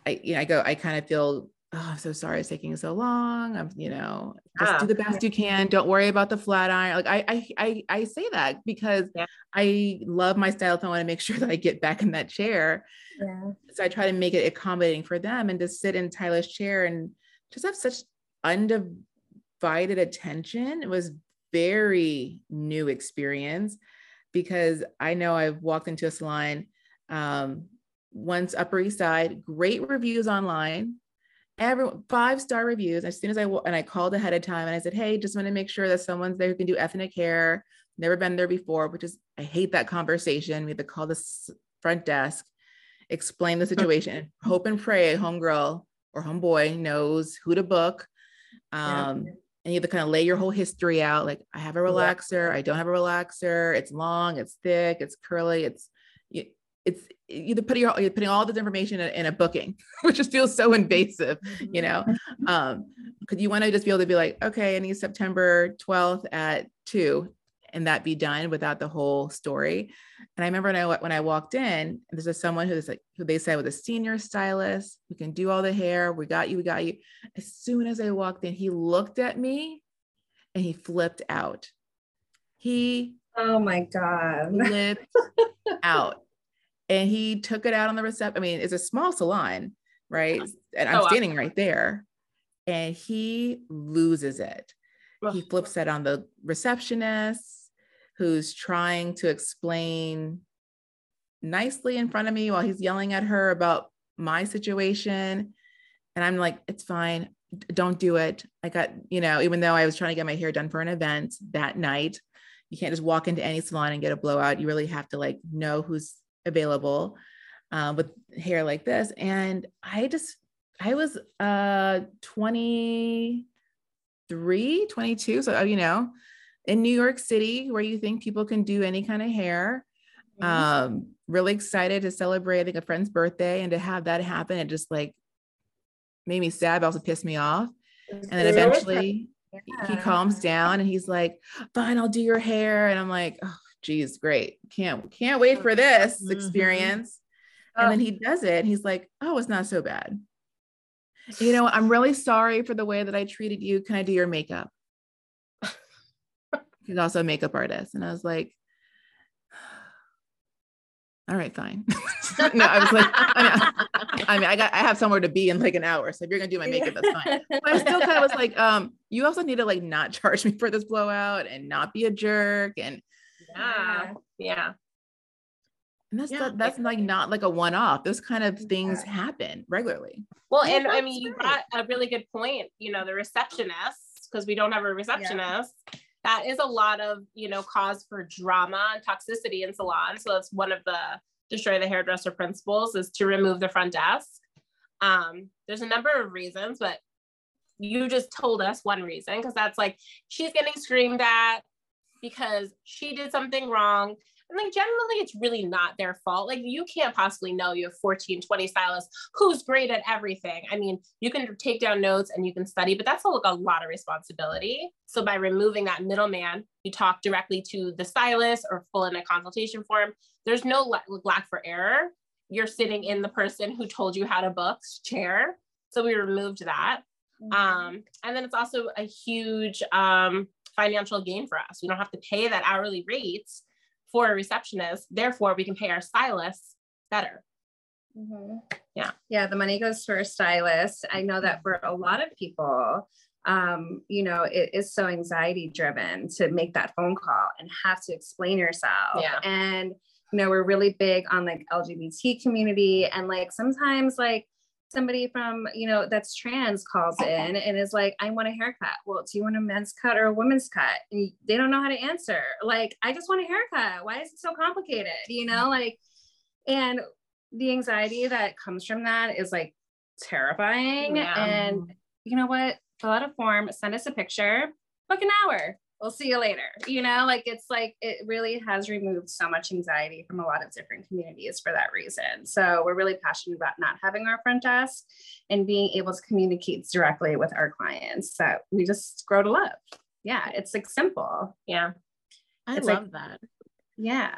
I you know I go I kind of feel. Oh, I'm so sorry it's taking so long. I'm, you know, just Yeah. do the best you can. Don't worry about the flat iron. Like I, I, I, I say that because Yeah. I love my style. stylist. I want to make sure [LAUGHS] that I get back in that chair. Yeah. So I try to make it accommodating for them and to sit in Tyler's chair and just have such undivided attention. It was very new experience because I know I've walked into a salon um, once Upper East Side, great reviews online, every five star reviews. As soon as I and I called ahead of time and I said, hey, just want to make sure that someone's there who can do ethnic hair. Never been there before, which is I hate that conversation. We had to call the front desk, explain the [LAUGHS] situation, hope and pray homegirl or homeboy knows who to book. Yeah. Um, and you have to kind of lay your whole history out. Like I have a relaxer, I don't have a relaxer. It's long, it's thick, it's curly, it's it's either putting your, you're putting all this information in, in a booking, [LAUGHS] which just feels so invasive, you know. Um, because you want to just be able to be like, okay, I need September 12th at two, and that be done without the whole story. And I remember when I when I walked in, there's a someone who's like who they said was a senior stylist who can do all the hair. We got you, we got you. As soon as I walked in, he looked at me and he flipped out. He Oh my God. flipped out. And he took it out on the reception. I mean, it's a small salon, right? Uh-huh. And I'm Oh, wow. standing right there. And he loses it. He flips it on the receptionist who's trying to explain nicely in front of me while he's yelling at her about my situation. And I'm like, it's fine. Don't do it. I got, you know, even though I was trying to get my hair done for an event that night, you can't just walk into any salon and get a blowout. You really have to like know who's available uh, with hair like this. And I just, I was uh 23, 22. So, uh, you know, in New York City, where you think people can do any kind of hair. Um, really excited to celebrate, I think, a friend's birthday and to have that happen. It just like made me sad, but also pissed me off. And then eventually he calms down and he's like, fine, I'll do your hair. And I'm like, oh, geez, great. Can't, can't wait for this Mhm. experience. And then he does it. And he's like, oh, it's not so bad. [SIGHS] You know, I'm really sorry for the way that I treated you. Can I do your makeup? [LAUGHS] He's also a makeup artist. And I was like, all right, fine. [LAUGHS] no, I was like, I mean, I mean, I got, I have somewhere to be in like an hour. So if you're gonna do my makeup, that's fine. But I still kind of was [LAUGHS] like, um, you also need to like not charge me for this blowout and not be a jerk. And Yeah. Yeah. And that's Yeah, not, that's like not like a one off. Those kind of things Yeah. happen regularly. Well, Yeah, and I mean, you brought a really good point. You know, the receptionists, because we don't have a receptionist, that is a lot of, you know, cause for drama and toxicity in salons. So that's one of the destroy the hairdresser principles is to remove the front desk. Um, there's a number of reasons, but you just told us one reason because that's like she's getting screamed at because she did something wrong. And like generally, it's really not their fault. Like you can't possibly know you have 14, 20 stylists who's great at everything. I mean, you can take down notes and you can study, but that's a, a lot of responsibility. So by removing that middleman, you talk directly to the stylist or fill in a consultation form. There's no la- lack for error. You're sitting in the person who told you how to book chair. So we removed that. Um, and then it's also a huge um, financial gain for us. We don't have to pay that hourly rates for a receptionist. Therefore, we can pay our stylists better. Mhm. Yeah. Yeah. The money goes to our stylist. I know that for a lot of people, um, you know, it is so anxiety driven to make that phone call and have to explain yourself. Yeah. And, you know, we're really big on like LGBT community and like sometimes like somebody from, you know, that's trans calls in and is like, I want a haircut. Well, do you want a men's cut or a woman's cut? And they don't know how to answer. Like, I just want a haircut. Why is it so complicated? You know, like, and the anxiety that comes from that is like terrifying. Yeah. And you know what? Fill out a form, send us a picture, book an hour. We'll see you later. You know, like it's like it really has removed so much anxiety from a lot of different communities for that reason. So we're really passionate about not having our front desk and being able to communicate directly with our clients that we just grow to love. Yeah, it's like simple. Yeah. I It's like- love that. Yeah.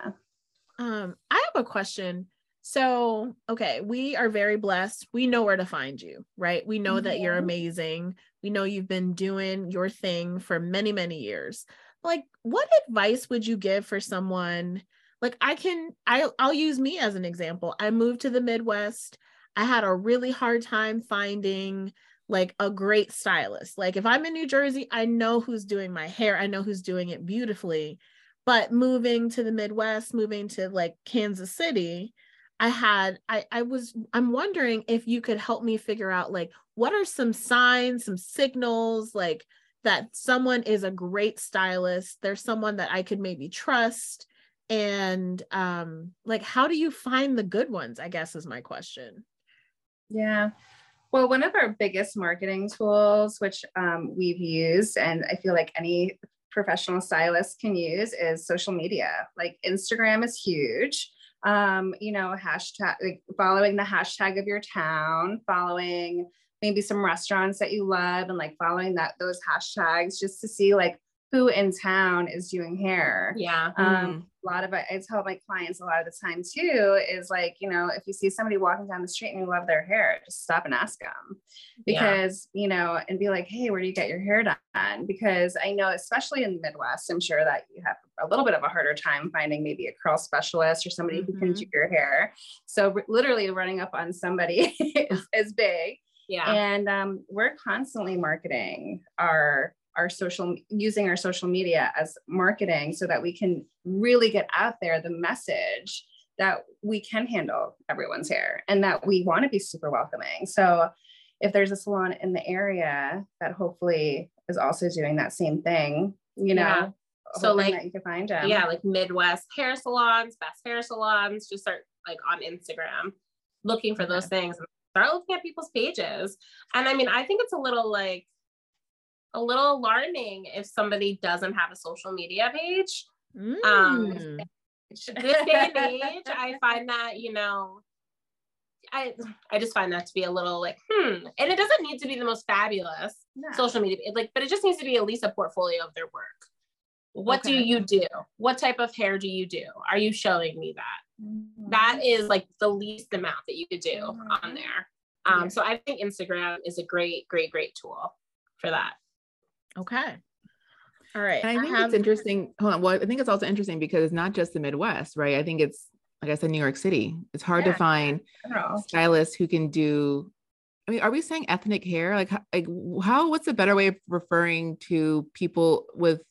Um, I have a question. So, okay, we are very blessed. We know where to find you, right? We know that you're amazing. We know you've been doing your thing for many, many years. Like, what advice would you give for someone? Like, I can, I, I'll use me as an example. I moved to the Midwest. I had a really hard time finding like a great stylist. Like, if I'm in New Jersey, I know who's doing my hair, I know who's doing it beautifully but moving to the midwest moving to like kansas city i had i i was i'm wondering if you could help me figure out like what are some signs some signals like that someone is a great stylist there's someone that i could maybe trust and um like how do you find the good ones i guess is my question Yeah. Well, one of our biggest marketing tools, which um, we've used, and I feel like any professional stylist can use, is social media. Like Instagram is huge. Um, you know, hashtag like following the hashtag of your town, following maybe some restaurants that you love, and like following that those hashtags just to see like who in town is doing hair. Yeah. Um, a lot of it, I tell my clients a lot of the time too, is like, you know, if you see somebody walking down the street and you love their hair, just stop and ask them Yeah. because, you know, and be like, hey, where do you get your hair done? Because I know, especially in the Midwest, I'm sure that you have a little bit of a harder time finding maybe a curl specialist or somebody who can do your hair. So literally running up on somebody [LAUGHS] is, is big Yeah. and um, we're constantly marketing our our social using our social media as marketing so that we can really get out there the message that we can handle everyone's hair and that we want to be super welcoming so if there's a salon in the area that hopefully is also doing that same thing you know Yeah. So, like- that you can find them yeah, like Midwest hair salons, best hair salons, just start like on Instagram looking for those things start looking at people's pages. And I mean, I think it's a little like a little alarming if somebody doesn't have a social media page. Um, Mm. This day and age, I find that, you know, I I just find that to be a little like, hmm. And it doesn't need to be the most fabulous No. social media, it, like, but it just needs to be at least a portfolio of their work. What do you do? What type of hair do you do? Are you showing me that? Mhm. That is like the least amount that you could do on Mhm. there. Um, Yeah. so I think Instagram is a great, great, great tool for that. Okay all right And I think have- it's interesting. Hold on. Well, I think it's also interesting because it's not just the Midwest, right? I think it's like I said, New York City. It's hard Yeah. to find stylists who can do. I mean, are we saying ethnic hair? Like, how- like how? What's a better way of referring to people with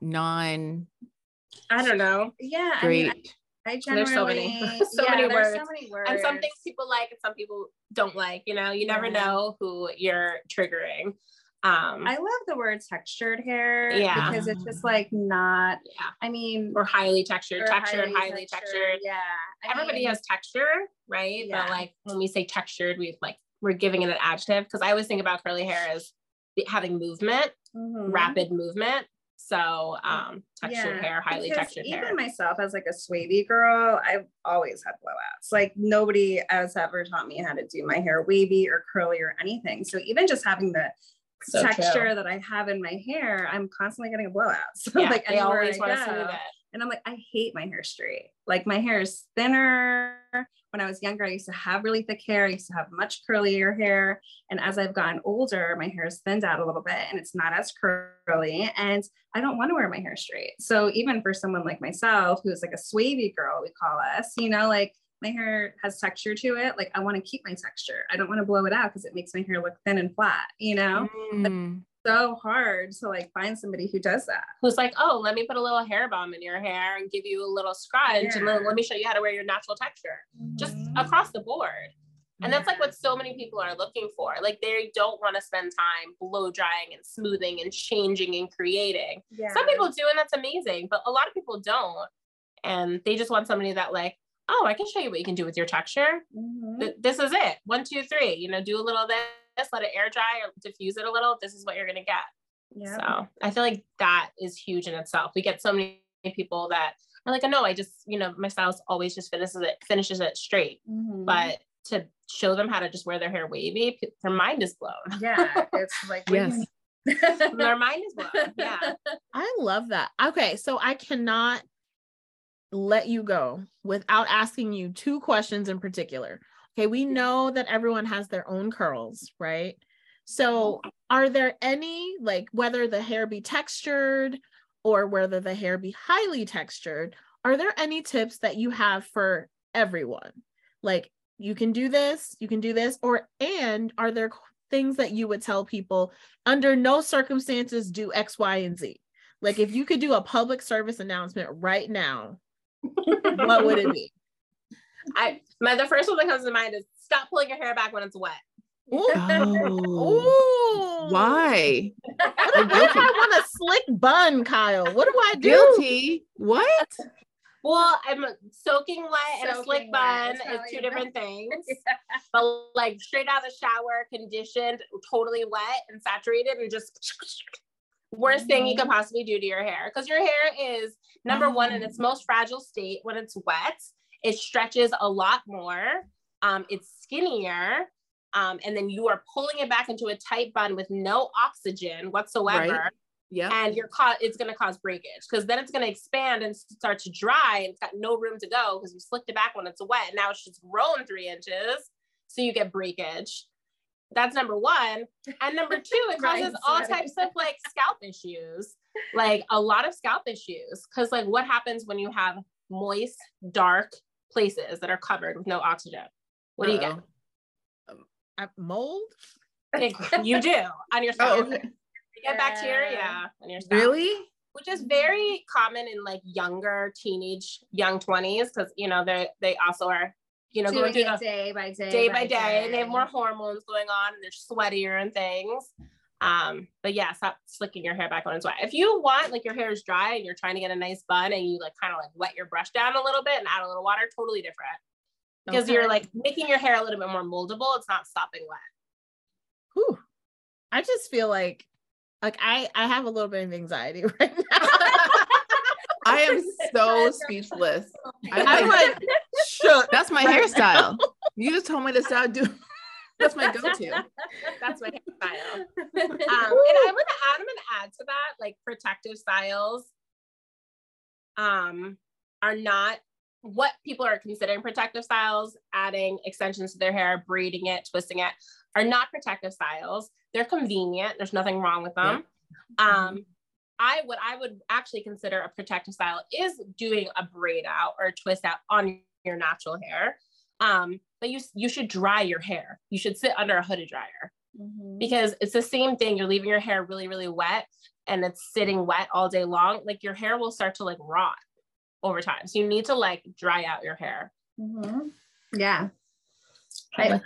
non I don't know. yeah I mean, straight? I There's so many- [LAUGHS] so yeah, many words. so many words. and some things people like and some people don't like you know you never Yeah. know who you're triggering um I love the word textured hair Yeah. because it's just like not. yeah I mean, or highly textured or textured highly, textured, Yeah, I everybody mean, has texture right Yeah. but like when we say textured we've like we're giving it an adjective because i always think about curly hair as having movement mhm. rapid movement so um textured Yeah, hair highly textured even hair Even myself as like a swavy girl, I've always had blowouts. Like nobody has ever taught me how to do my hair wavy or curly or anything. So even just having the So true. texture that I have in my hair, I'm constantly getting a blowout. [LAUGHS] So yeah, like anywhere always I want to go, and I'm like, I hate my hair straight. Like my hair is thinner. When I was younger, I used to have really thick hair. I used to have much curlier hair. And as I've gotten older, my hair has thinned out a little bit and it's not as curly. And I don't want to wear my hair straight. So even for someone like myself, who's like a swavy girl, we call us, you know, like my hair has texture to it. Like I want to keep my texture. I don't want to blow it out because it makes my hair look thin and flat, you know? Mm. So hard to like find somebody who does that. who's like, oh, let me put a little hair balm in your hair and give you a little scrunch and then let me show you how to wear your natural texture just Mhm. across the board. And that's like what so many people are looking for. Like they don't want to spend time blow drying and smoothing and changing and creating. yeah. Some people do, and that's amazing, but a lot of people don't. And they just want somebody that, like, oh, I can show you what you can do with your texture. Mhm. Th- This is it. One, two, three. You know, do a little of this, let it air dry or diffuse it a little. This is what you're going to get. Yeah. So I feel like that is huge in itself. We get so many people that are like, no, I just, you know, my stylist always just finishes it, finishes it straight. Mhm. But to show them how to just wear their hair wavy, p- their mind is blown. yeah, it's like what do you Yes. their mind is blown. Yeah. [LAUGHS] I love that. Okay, so I cannot let you go without asking you two questions in particular. Okay, we know that everyone has their own curls, right? So, mm-hmm. are there any, like, whether the hair be textured or whether the hair be highly textured, are there any tips that you have for everyone? Like, you can do this, you can do this, or, and are there things that you would tell people under no circumstances do X, Y, and Z? Like if you could do a public service announcement right now, what would it [LAUGHS] be? I my the first one that comes to mind is stop pulling your hair back when it's wet. Ooh. Oh, Ooh. why? [LAUGHS] What if, what if I want a slick bun, Kyle? What do I do? Guilty. What? Well, I'm soaking wet and a slick wet bun is is two different things. [LAUGHS] But like straight out of the shower, conditioned, totally wet and saturated, and just worst thing you could possibly do to your hair. Because your hair is number one in its most fragile state when it's wet. It stretches a lot more. Um, it's skinnier. Um, and then you are pulling it back into a tight bun with no oxygen whatsoever. Right. Yeah. and you're caught it's going to cause breakage because then it's going to expand and start to dry and it's got no room to go because you slicked it back when it's wet now it's just grown three inches so you get breakage that's number one and number two it [LAUGHS] causes all types of like scalp issues like a lot of scalp issues because like what happens when you have moist dark places that are covered with no oxygen what do you get Uh-oh. Uh, mold? you [LAUGHS] do on your scalp Oh, okay. you get bacteria on your scalp Really? which is very common in like younger teenage young 20s because you know they they also are you know going Doing day by day, day by day and they have more hormones going on and they're sweatier and things um but yeah stop slicking your hair back when it's wet if you want like your hair is dry and you're trying to get a nice bun and you like kind of like wet your brush down a little bit and add a little water totally different because Okay. you're like making your hair a little bit more moldable it's not stopping wet Whew. I just feel like like I I have a little bit of anxiety [LAUGHS] right now. [LAUGHS] I am [LAUGHS] so speechless. I'm I'm like, shook. that's my hairstyle. You just told me to stop doing. [LAUGHS] That's my go-to. [LAUGHS] that's my hairstyle um, and I'm gonna add, I'm gonna add to that like protective styles um are not what people are considering protective styles, adding extensions to their hair, braiding it, twisting it, are not protective styles. They're convenient. There's nothing wrong with them. Um, I what I would actually consider a protective style is doing a braid out or a twist out on your natural hair. Um, but you you should dry your hair. You should sit under a hooded dryer Mhm. because it's the same thing. You're leaving your hair really, really wet and it's sitting wet all day long. Like your hair will start to like rot. over time. So you need to like dry out your hair. Mhm. Yeah.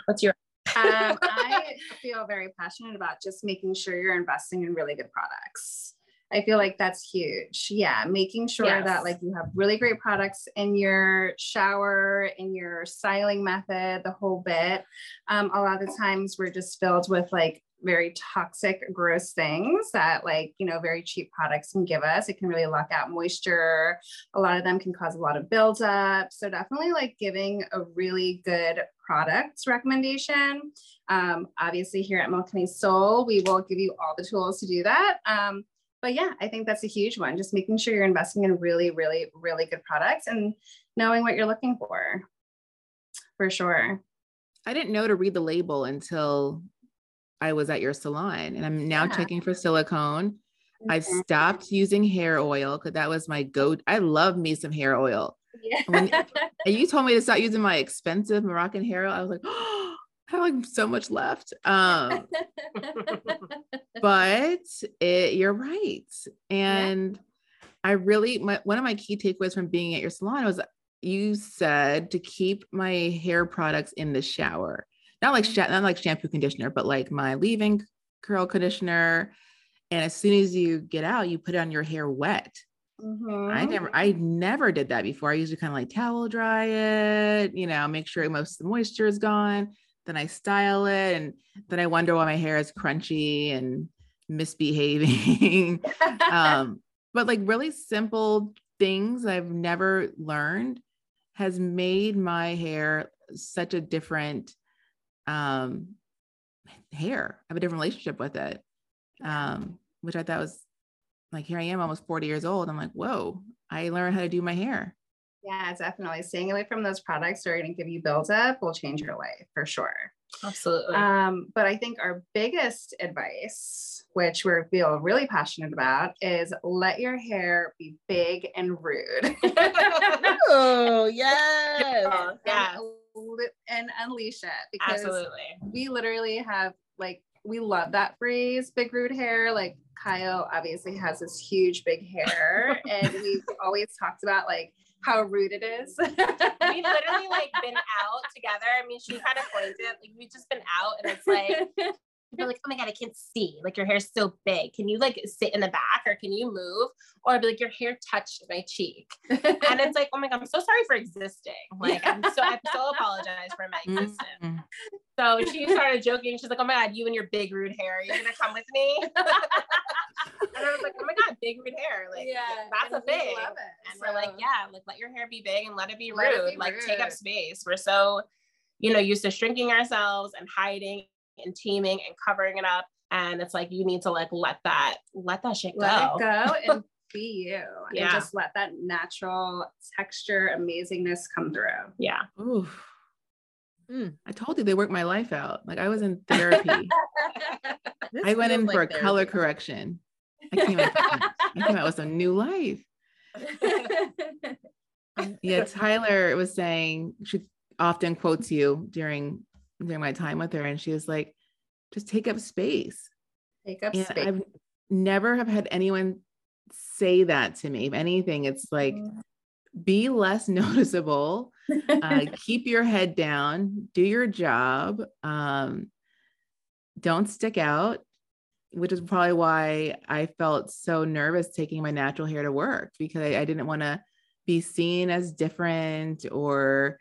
What's your [LAUGHS] um, I feel very passionate about just making sure you're investing in really good products. I feel like that's huge. Yeah, making sure Yes. that like you have really great products in your shower, in your styling method, the whole bit. Um, a lot of the times we're just filled with like very toxic, gross things that like you know very cheap products can give us. It can really lock out moisture. A lot of them can cause a lot of buildup. So definitely like giving a really good products recommendation. Um, obviously, here at Milk Honey Soul, we will give you all the tools to do that. Um, but yeah, I think that's a huge one. Just making sure you're investing in really, really, really good products and knowing what you're looking for. For sure. I didn't know to read the label until I was at your salon, and I'm now Yeah. checking for silicone. I've Mhm. stopped using hair oil because that was my go. I love me some hair oil. Yeah. When- [LAUGHS] And you told me to stop using my expensive Moroccan hair oil. I was like, [GASPS] oh, I have like so much left. Um, [LAUGHS] but it, you're right. And I really, my, one of my key takeaways from being at your salon was you said to keep my hair products in the shower, not like not like shampoo conditioner, but like my leave-in curl conditioner. And as soon as you get out, you put it on your hair wet. I Mhm. never, I never did that before. I usually kind of like towel dry it, you know, make sure most of the moisture is gone. Then I style it, and then I wonder why my hair is crunchy and misbehaving. [LAUGHS] um, but like really simple things I've never learned has made my hair such a different um hair. I have a different relationship with it. Um, which I thought was like here I am almost 40 years old. I'm like, whoa, I learned how to do my hair. Yeah, definitely. Staying away from those products that are going to give you buildup will change your life for sure. absolutely? Um, but I think our biggest advice, which we feel really passionate about, is let your hair be big and rude. [LAUGHS] Oh, [LAUGHS] yes. Oh, yeah, and, and unleash it because absolutely. we literally have like we love that phrase big rude hair like kyle obviously has this huge big hair [LAUGHS] and we've always talked about like how rude it is We've literally like been [LAUGHS] out together. I mean, she kind of coined it. Like we've just been out, and it's like [LAUGHS] people are like, "Oh my god, I can't see. Like your hair's so big. Can you like sit in the back, or can you move?" Or I'd be like, "Your hair touched my cheek," and it's like, "Oh my god, I'm so sorry for existing. Like I'm so I so apologize for my existence." Mm. So she started joking. She's like, "Oh my god, you and your big rude hair. You're gonna come with me?" [LAUGHS] and I was like, "Oh my god, big rude hair. Like that's a and we thing." love it. And we're like, yeah, like let your hair be big and let it be Let it rude. be like take up space. We're so, you know, used to shrinking ourselves and hiding and teaming and covering it up. And it's like you need to like let that let that shit go. let it go and [LAUGHS] be you and Yeah. just let that natural texture amazingness come through Yeah. Oof. Mm. I told you they worked my life out. Like I was in therapy. [LAUGHS] I went feels in for a like color correction. I came, out, I came out with some new life. [LAUGHS] Yeah, Tyler was saying she often quotes you during during my time with her, and she was like, "Just take up space." take up And space I've never have had anyone say that to me. If anything, it's like be less [LAUGHS] noticeable, uh, [LAUGHS] keep your head down, do your job, um, don't stick out. Which is probably why I felt so nervous taking my natural hair to work because I, I didn't want to be seen as different or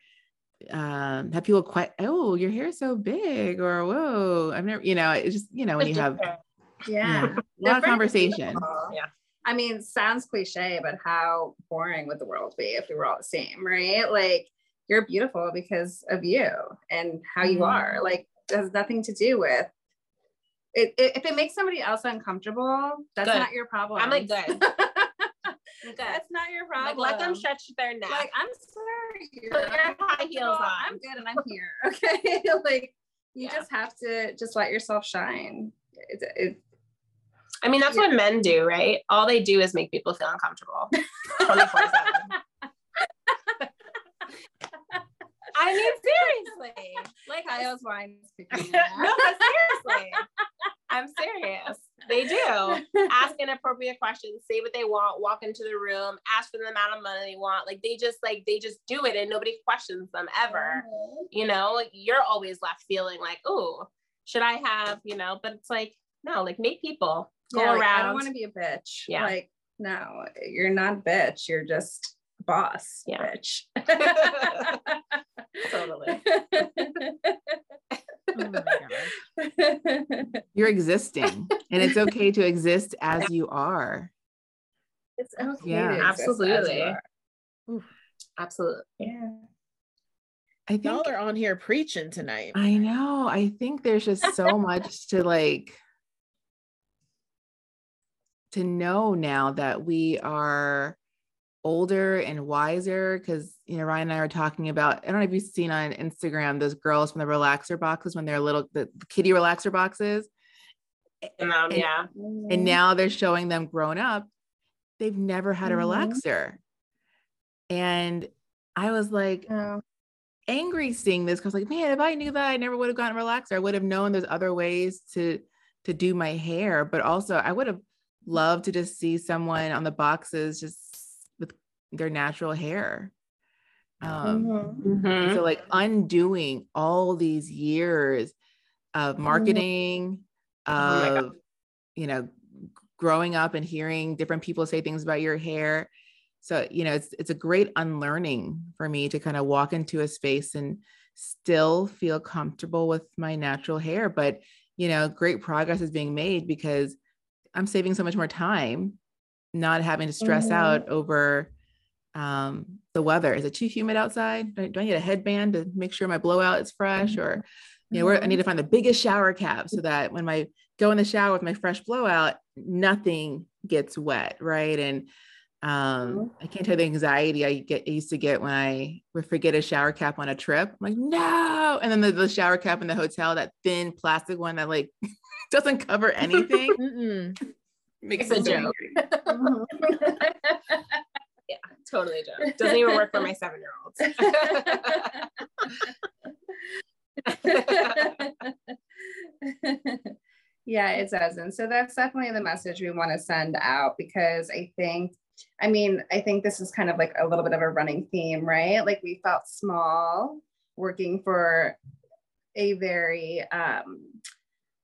um, have people quite, oh, your hair is so big or whoa, I've never, you know, it's just, you know, when you have Different. yeah a lot of conversation. people. Yeah. I mean, sounds cliche, but how boring would the world be if we were all the same, right? Like you're beautiful because of you and how you Mhm. are. Like it has nothing to do with it, it- if it makes somebody else uncomfortable, that's Good. not your problem. I'm like good. [LAUGHS] I'm that's not your problem. like let them stretch their neck. Like I'm sorry, Put your high heels on. I'm good and I'm here. [LAUGHS] Okay, [LAUGHS] like you Yeah. just have to just let yourself shine. It, it, I mean, that's what men do, right? All they do is make people feel uncomfortable 24 7. [LAUGHS] I mean, seriously. Like, I Kyle's wine no, but seriously. I'm serious. They do. Ask [LAUGHS] inappropriate questions, say what they want, walk into the room, ask for the amount of money they want. Like they just like they just do it and nobody questions them ever. Mm-hmm. You know, you're always left feeling like, oh, should I have, you know, but it's like, no, like make people go yeah, around. Like, I don't want to be a bitch. Yeah. Like, no, you're not a bitch. You're just boss yeah. bitch. [LAUGHS] [LAUGHS] totally. Oh [LAUGHS] You're existing, and it's okay to exist as you are. It's okay. Yeah, absolutely. Absolutely. Yeah. I think y'all are on here preaching tonight. I know. I think there's just so [LAUGHS] much to like to know now that we are older and wiser because you know Ryann and I are talking about I don't know if you've seen on Instagram those girls from the relaxer boxes when they're little the, kitty relaxer boxes. Um, and, yeah. And now they're showing them grown up. They've never had a mm-hmm. relaxer. And I was like angry seeing this because like, man, if I knew that I never would have gotten a relaxer, I would have known there's other ways to to do my hair. But also I would have loved to just see someone on the boxes just their natural hair. Um, mm-hmm. mm-hmm. So, like, undoing all these years of mm-hmm. marketing, mm-hmm. of, you know, growing up and hearing different people say things about your hair. So, you know, it's it's a great unlearning for me to kind of walk into a space and still feel comfortable with my natural hair. But, you know, great progress is being made because I'm saving so much more time, not having to stress mm-hmm. out over um, the weather. Is it too humid outside? Do I, do I, need a headband to make sure my blowout is fresh? Or, you know, where I need to find the biggest shower cap so that when I go in the shower with my fresh blowout, nothing gets wet, right? And um, I can't tell the anxiety I get I used to get when I would forget a shower cap on a trip. I'm like, no. And then the, the shower cap in the hotel, that thin plastic one that like [LAUGHS] doesn't cover anything. [LAUGHS] Makes a joke. [LAUGHS] Yeah, totally joke. [LAUGHS] Doesn't even work for my seven year olds. [LAUGHS] yeah, it doesn't. So that's definitely the message we want to send out because I think, I mean, I think this is kind of like a little bit of a running theme, right? Like we felt small working for a very um,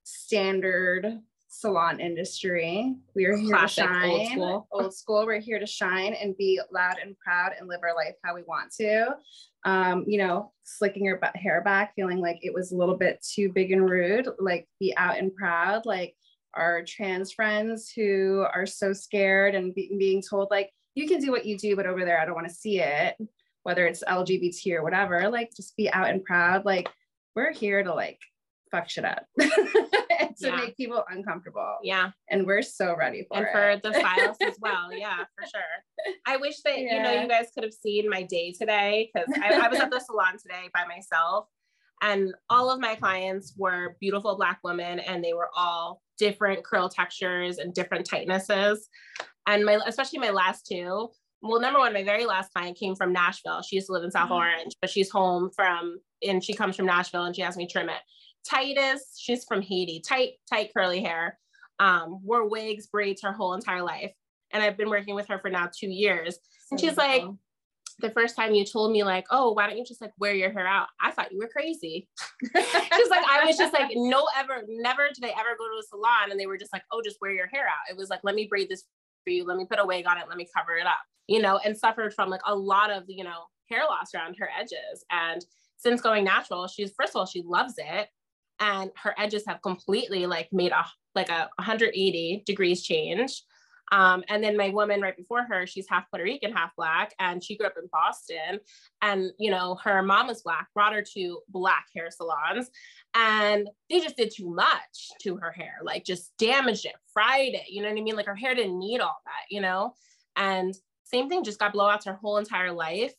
standard salon industry. We are here Classic, to shine. Old school. [LAUGHS] old school. We're here to shine and be loud and proud and live our life how we want to. Um, you know, slicking your hair back, feeling like it was a little bit too big and rude, like be out and proud, like our trans friends who are so scared and be, being told like you can do what you do, but over there I don't want to see it, whether it's LGBT or whatever. Like just be out and proud. Like we're here to like fuck shit up [LAUGHS] to yeah. make people uncomfortable. Yeah. And we're so ready for and it. for the files as [LAUGHS] well. Yeah, for sure. I wish that, yeah. you know, you guys could have seen my day today because I, I was at the [LAUGHS] salon today by myself and all of my clients were beautiful black women and they were all different curl textures and different tightnesses and my especially my last two well number one my very last client came from nashville she used to live in south mm-hmm. orange but she's home from and she comes from nashville and she asked me trim it tightest. She's from Haiti, tight, tight curly hair. Um, wore wigs, braids her whole entire life. And I've been working with her for now two years. And she's like, the first time you told me like, oh, why don't you just like wear your hair out? I thought you were crazy. [LAUGHS] She's like, I was just like, no, ever, never did I ever go to a salon and they were just like, oh, just wear your hair out. It was like, let me braid this for you. Let me put a wig on it. Let me cover it up, you know, and suffered from like a lot of, you know, hair loss around her edges. And since going natural, she's, first of all, she loves it and her edges have completely like made a like a 180 degrees change. Um, and then my woman right before her, she's half Puerto Rican, half black, and she grew up in Boston. And you know, her mom was black, brought her to black hair salons, and they just did too much to her hair, like just damaged it, fried it. You know what I mean? Like her hair didn't need all that, you know. And same thing, just got blowouts her whole entire life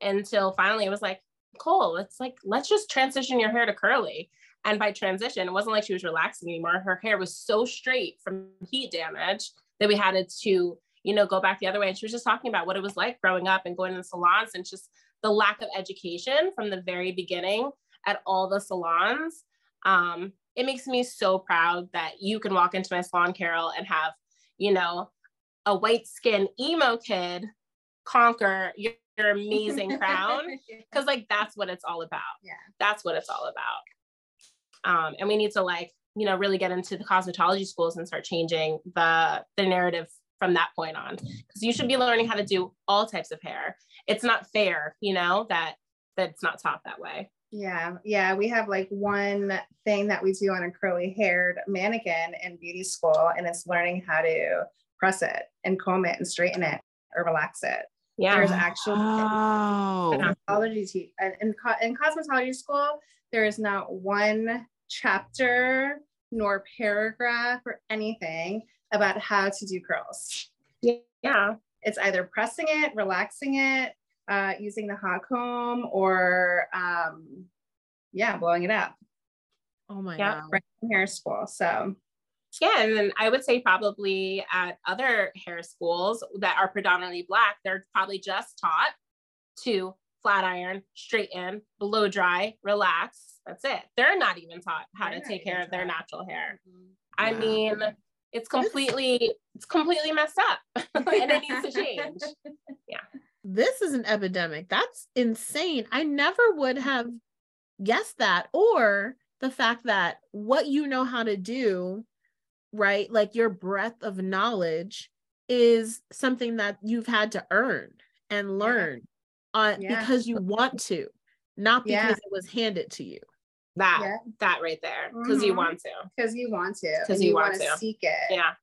until finally it was like, Cole, it's like let's just transition your hair to curly. And by transition, it wasn't like she was relaxing anymore. Her hair was so straight from heat damage that we had to, you know, go back the other way. And she was just talking about what it was like growing up and going to the salons and just the lack of education from the very beginning at all the salons. Um, it makes me so proud that you can walk into my salon, Carol, and have, you know, a white skin emo kid conquer your, your amazing [LAUGHS] crown. Cause like that's what it's all about. Yeah. That's what it's all about. Um, and we need to like, you know, really get into the cosmetology schools and start changing the the narrative from that point on. Because you should be learning how to do all types of hair. It's not fair, you know, that that it's not taught that way. Yeah, yeah. We have like one thing that we do on a curly haired mannequin in beauty school, and it's learning how to press it and comb it and straighten it or relax it. Yeah. There's actually Oh, cosmetology te- and in, in cosmetology school, there is not one chapter nor paragraph or anything about how to do curls. Yeah. It's either pressing it, relaxing it, uh, using the hot comb, or um, yeah, blowing it up. Oh my Yeah, god. Right in hair school. So Yeah, and then I would say probably at other hair schools that are predominantly black, they're probably just taught to flat iron, straighten, blow dry, relax. That's it. They're not even taught how They're to take care of their natural hair. I Wow. mean, it's completely it's completely messed up and [LAUGHS] it needs to change. [LAUGHS] Yeah. This is an epidemic. That's insane. I never would have guessed that or the fact that what you know how to do, right? Like your breadth of knowledge is something that you've had to earn and learn uh, Yeah. because you want to, not because Yeah. it was handed to you. That Yeah. that right there. Because you Mhm. want to. because you want to because you you want want to to. seek it. Yeah.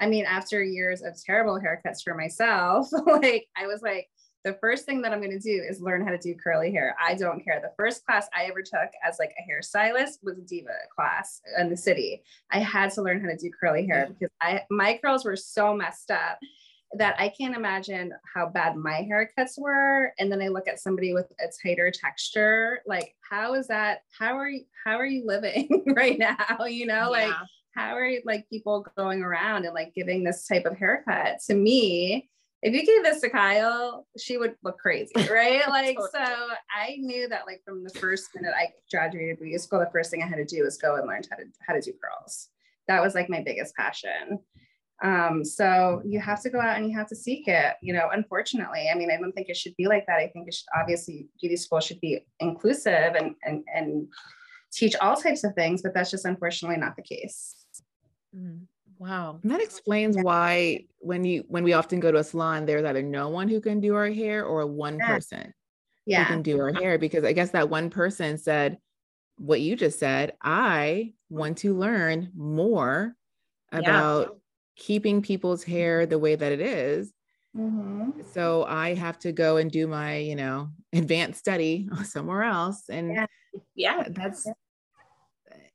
I mean, after years of terrible haircuts for myself, [LAUGHS] like I was like, the first thing that I'm going to do is learn how to do curly hair. I don't care. The first class I ever took as like a hairstylist was a diva class in the city. I had to learn how to do curly hair because I my curls were so messed up that I can't imagine how bad my haircuts were. And then I look at somebody with a tighter texture, like how is that? How are you? How are you living [LAUGHS] right now? You know, like how are like people going around and like giving this type of haircut to me if you gave this to kyle she would look crazy [LAUGHS] right like Totally. so i knew that like from the first minute i graduated beauty school the first thing i had to do was go and learn how to how to do curls that was like my biggest passion um so you have to go out and you have to seek it you know unfortunately i mean i don't think it should be like that i think it should obviously beauty school should be inclusive and and and teach all types of things but that's just unfortunately not the case Mm, Wow. And that explains why when you when we often go to a salon, there's either no one who can do our hair or one Yeah. person who yeah can do our hair because I guess that one person said what you just said. I want to learn more Yeah. about keeping people's hair the way that it is. Mhm. So I have to go and do my, you know, [LAUGHS] advanced study [LAUGHS] somewhere else. And Yeah. Yeah. that's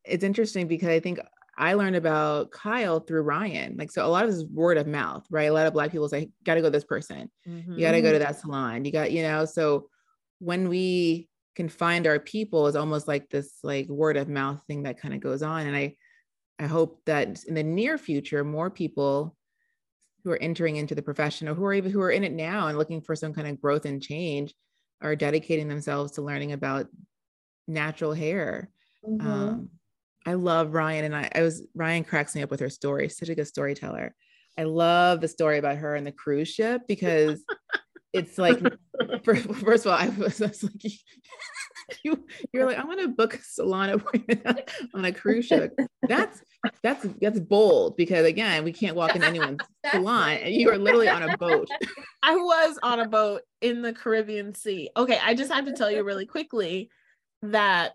it's interesting because I think I learned about Kyle through Ryann. Like, so a lot of this word of mouth, right? A lot of Black people say, got to go to this person. Mhm. You got to go to that salon. You got, you know, so when we can find our people, is almost like this like word of mouth thing that kind of goes on. And I, I hope that in the near future, more people who are entering into the profession or who are even who are in it now and looking for some kind of growth and change are dedicating themselves to learning about natural hair. Mhm. Um, I love Ryann, and I, I was Ryann cracks me up with her story. Such a good storyteller. I love the story about her and the cruise ship because [LAUGHS] it's like, [LAUGHS] first, first of all, I was, I was like, [LAUGHS] [LAUGHS] you, you're like, I want to book a salon [LAUGHS] appointment on a cruise ship. That's that's that's bold because again, we can't walk in [LAUGHS] anyone's salon. And You are literally on a boat. I was on a boat in the Caribbean Sea. Okay, I just have to tell you really quickly that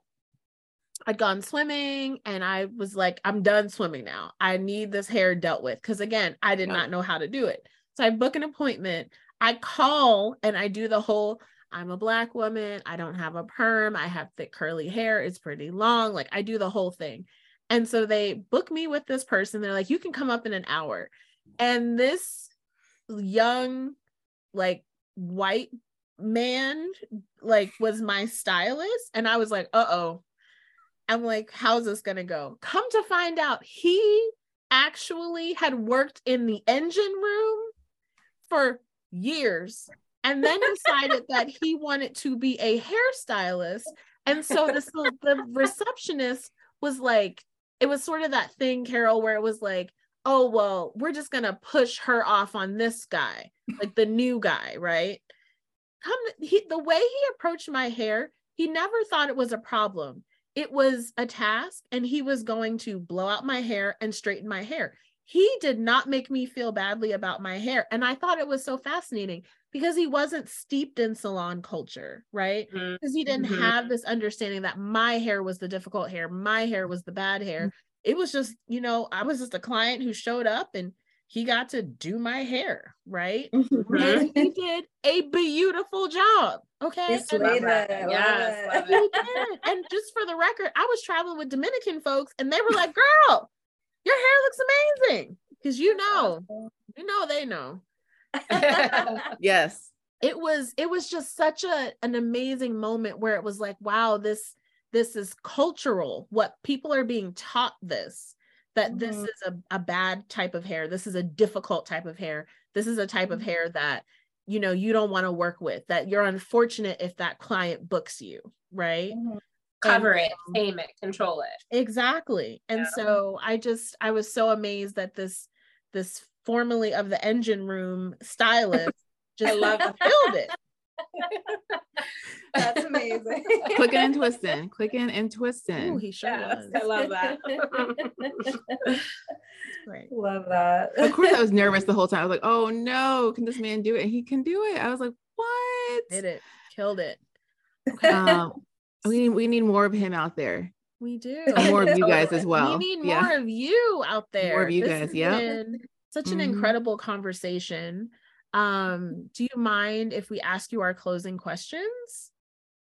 I'd gone swimming and I was like, I'm done swimming now. I need this hair dealt with. Cause again, I did Yeah. not know how to do it. So I book an appointment. I call and I do the whole I'm a black woman. I don't have a perm. I have thick curly hair. It's pretty long. Like I do the whole thing. And so they book me with this person. They're like, you can come up in an hour. And this young, like white man, like was my stylist. And I was like, uh oh. I'm like, how's this gonna go? Come to find out, he actually had worked in the engine room for years and then decided that he wanted to be a hairstylist. And so the, the receptionist was like, it was sort of that thing, Carol, where it was like, oh, well, we're just going to push her off on this guy, like the new guy, right? Come, he, the way he approached my hair, he never thought it was a problem. It was a task, and he was going to blow out my hair and straighten my hair. He did not make me feel badly about my hair. And I thought it was so fascinating because he wasn't steeped in salon culture, right? Because mm-hmm. he didn't mm-hmm. have this understanding that my hair was the difficult hair, my hair was the bad hair. Mm-hmm. It was just, you know, I was just a client who showed up and he got to do my hair, right? Mm-hmm. And he did a beautiful job. Okay. Yes, and, yes, he did. and just for the record, I was traveling with Dominican folks and they were like, girl, your hair looks amazing. Because you know, you know, they know. [LAUGHS] yes. It was it was just such a an amazing moment where it was like, wow, this this is cultural. What people are being taught this that mm-hmm. this is a, a bad type of hair. This is a difficult type of hair. This is a type mm-hmm. of hair that you know you don't want to work with that you're unfortunate if that client books you right mm-hmm. Cover and, it tame it control it exactly and yeah. so i just i was so amazed that this this formerly of the engine room stylist [LAUGHS] just love [LAUGHS] killed it. [LAUGHS] That's amazing. Clicking and twisting, clicking and twisting. Ooh, he sure yes, was. I love that. Great. Love that. Of course, I was nervous the whole time. I was like, "Oh no, can this man do it?" And he can do it. I was like, "What?" Did it? Killed it. Um, we need we need more of him out there. We do. [LAUGHS] And more of you [LAUGHS] guys as well. We need yeah. more of you out there. More of you this guys. Yeah such an mm-hmm. incredible conversation. Um, do you mind if we ask you our closing questions?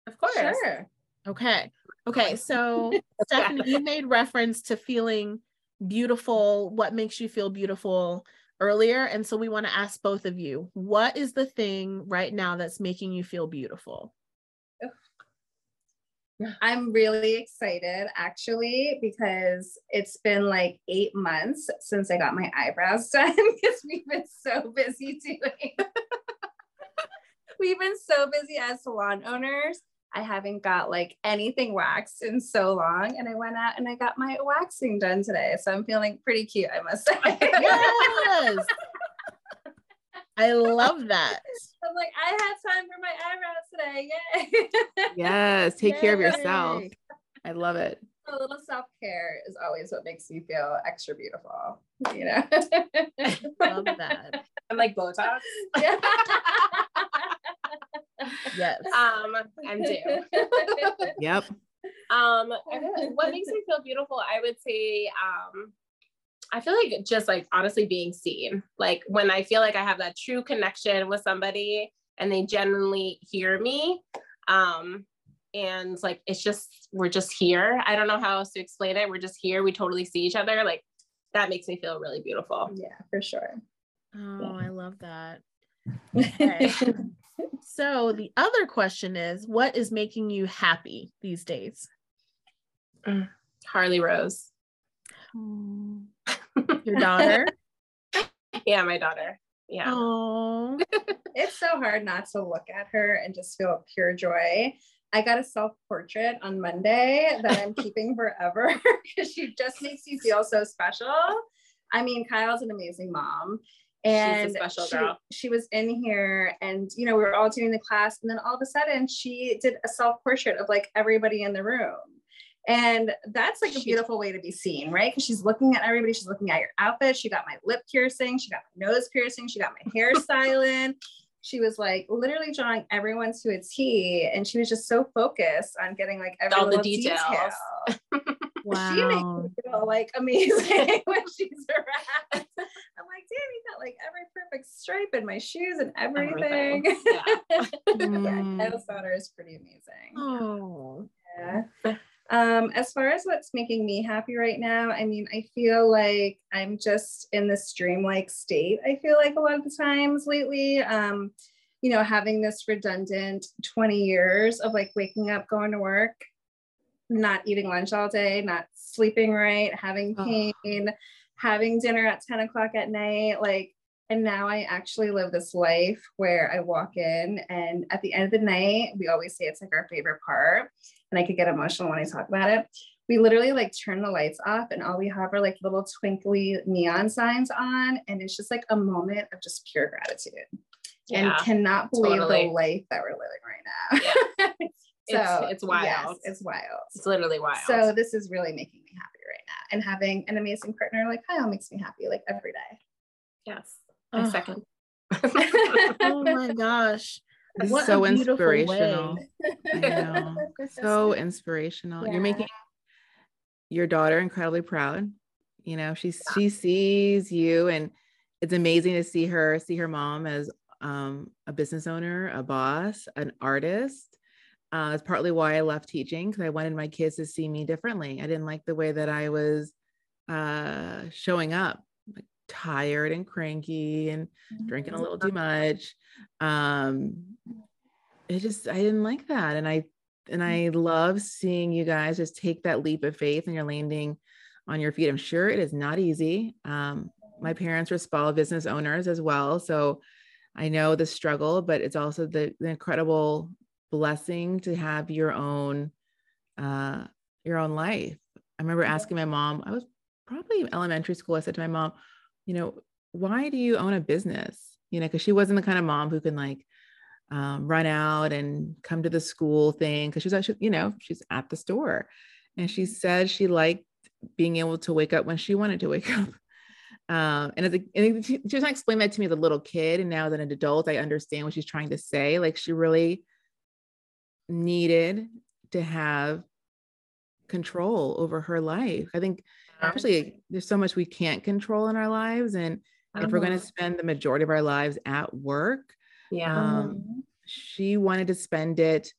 Of course. Sure. Okay. Okay. So, [LAUGHS] Stephanie, you made reference to feeling beautiful. What makes you feel beautiful earlier? And so, we want to ask both of you what is the thing right now that's making you feel beautiful? I'm really excited actually because it's been like eight months since I got my eyebrows [LAUGHS] done because we've been so busy doing. [LAUGHS] we've been so busy as salon owners. I haven't got like anything waxed in so long. And I went out and I got my waxing done today. So I'm feeling pretty cute, I must say. [LAUGHS] yes. I [LAUGHS] love that. I'm like, I had time for my eyebrows today. Yay. yes. [LAUGHS] Take Yay. care of yourself. I love it. A little self care is always what makes you feel extra beautiful. You know, [LAUGHS] I love that. I'm like Botox. Yeah. yes. Um, I'm due. yep. Um, what makes me feel beautiful? I would say, um, I feel like just like honestly being seen. Like when I feel like I have that true connection with somebody and they genuinely hear me. Um, and like it's just we're just here. I don't know how else to explain it. We're just here. We totally see each other. Like that makes me feel really beautiful. Yeah, for sure. Oh, yeah. I love that. [LAUGHS] Okay. so the other question is what is making you happy these days? Mm, Harley Rose. Your daughter? [LAUGHS] yeah, my daughter. Yeah. [LAUGHS] It's so hard not to look at her and just feel pure joy. I got a self portrait on Monday that I'm keeping [LAUGHS] forever because she just makes you feel so special. I mean, Kyle's an amazing mom. And special she, girl. she was in here and you know we were all doing the class and then all of a sudden she did a self portrait of like everybody in the room and that's like a beautiful way to be seen, right? Because she's looking at everybody, she's looking at your outfit. She got my lip piercing, she got my nose piercing, she got my hairstyling. [LAUGHS] she was like literally drawing everyone to a T, and she was just so focused on getting like every all the details. Detail. [LAUGHS] wow. She makes me feel like amazing [LAUGHS] when she's around. I'm like, damn, you got like every perfect stripe in my shoes and everything. everything. Yeah. mm. yeah, Kyle's daughter is pretty amazing. Oh. Um, as far as what's making me happy right now, I mean, I feel like I'm just in this dreamlike state. I feel like a lot of the times lately, um, you know, having this redundant 20 years of like waking up, going to work, not eating lunch all day, not sleeping right, having pain, oh. having dinner at 10 o'clock at night, like and now I actually live this life where I walk in, and at the end of the night, we always say it's like our favorite part. And I could get emotional when I talk about it. we literally like turn the lights off and all we have are like little twinkly neon signs on and it's just like a moment of just pure gratitude Yeah, and cannot believe totally. the life that we're living right now [LAUGHS] so it's, it's wild. yes, it's wild It's literally wild. so this is really making me happy right now and having an amazing partner like kyle makes me happy like every day yes, I Ugh. second. [LAUGHS] oh my [LAUGHS] gosh. What [LAUGHS] so inspirational. So inspirational. Yeah. You're making your daughter incredibly proud. You know, she she sees you and it's amazing to see her see her mom as um, a business owner, a boss, an artist. Uh, it's partly why I left teaching because I wanted my kids to see me differently. I didn't like the way that I was uh, showing up, tired and cranky and drinking a little too much. Um, it just I didn't like that, and I and I love seeing you guys just take that leap of faith and you're landing on your feet. I'm sure it is not easy. Um, my parents were small business owners as well, so I know the struggle, but it's also the, the incredible blessing to have your own uh, your own life. I remember asking my mom. I was probably in elementary school. I said to my mom, you know, why do you own a business? You know, because she wasn't the kind of mom who can like um, run out and come to the school thing because she's actually, you know, she's at the store. And she said she liked being able to wake up when she wanted to wake [LAUGHS] up. Um, and, as a, and she, she was trying to explain that to me as a little kid. And now as an adult, I understand what she's trying to say. Like she really needed to have control over her life. I think actually there's so much we can't control in our lives. And if we're going to spend the majority of our lives at work, yeah, um, she wanted to spend it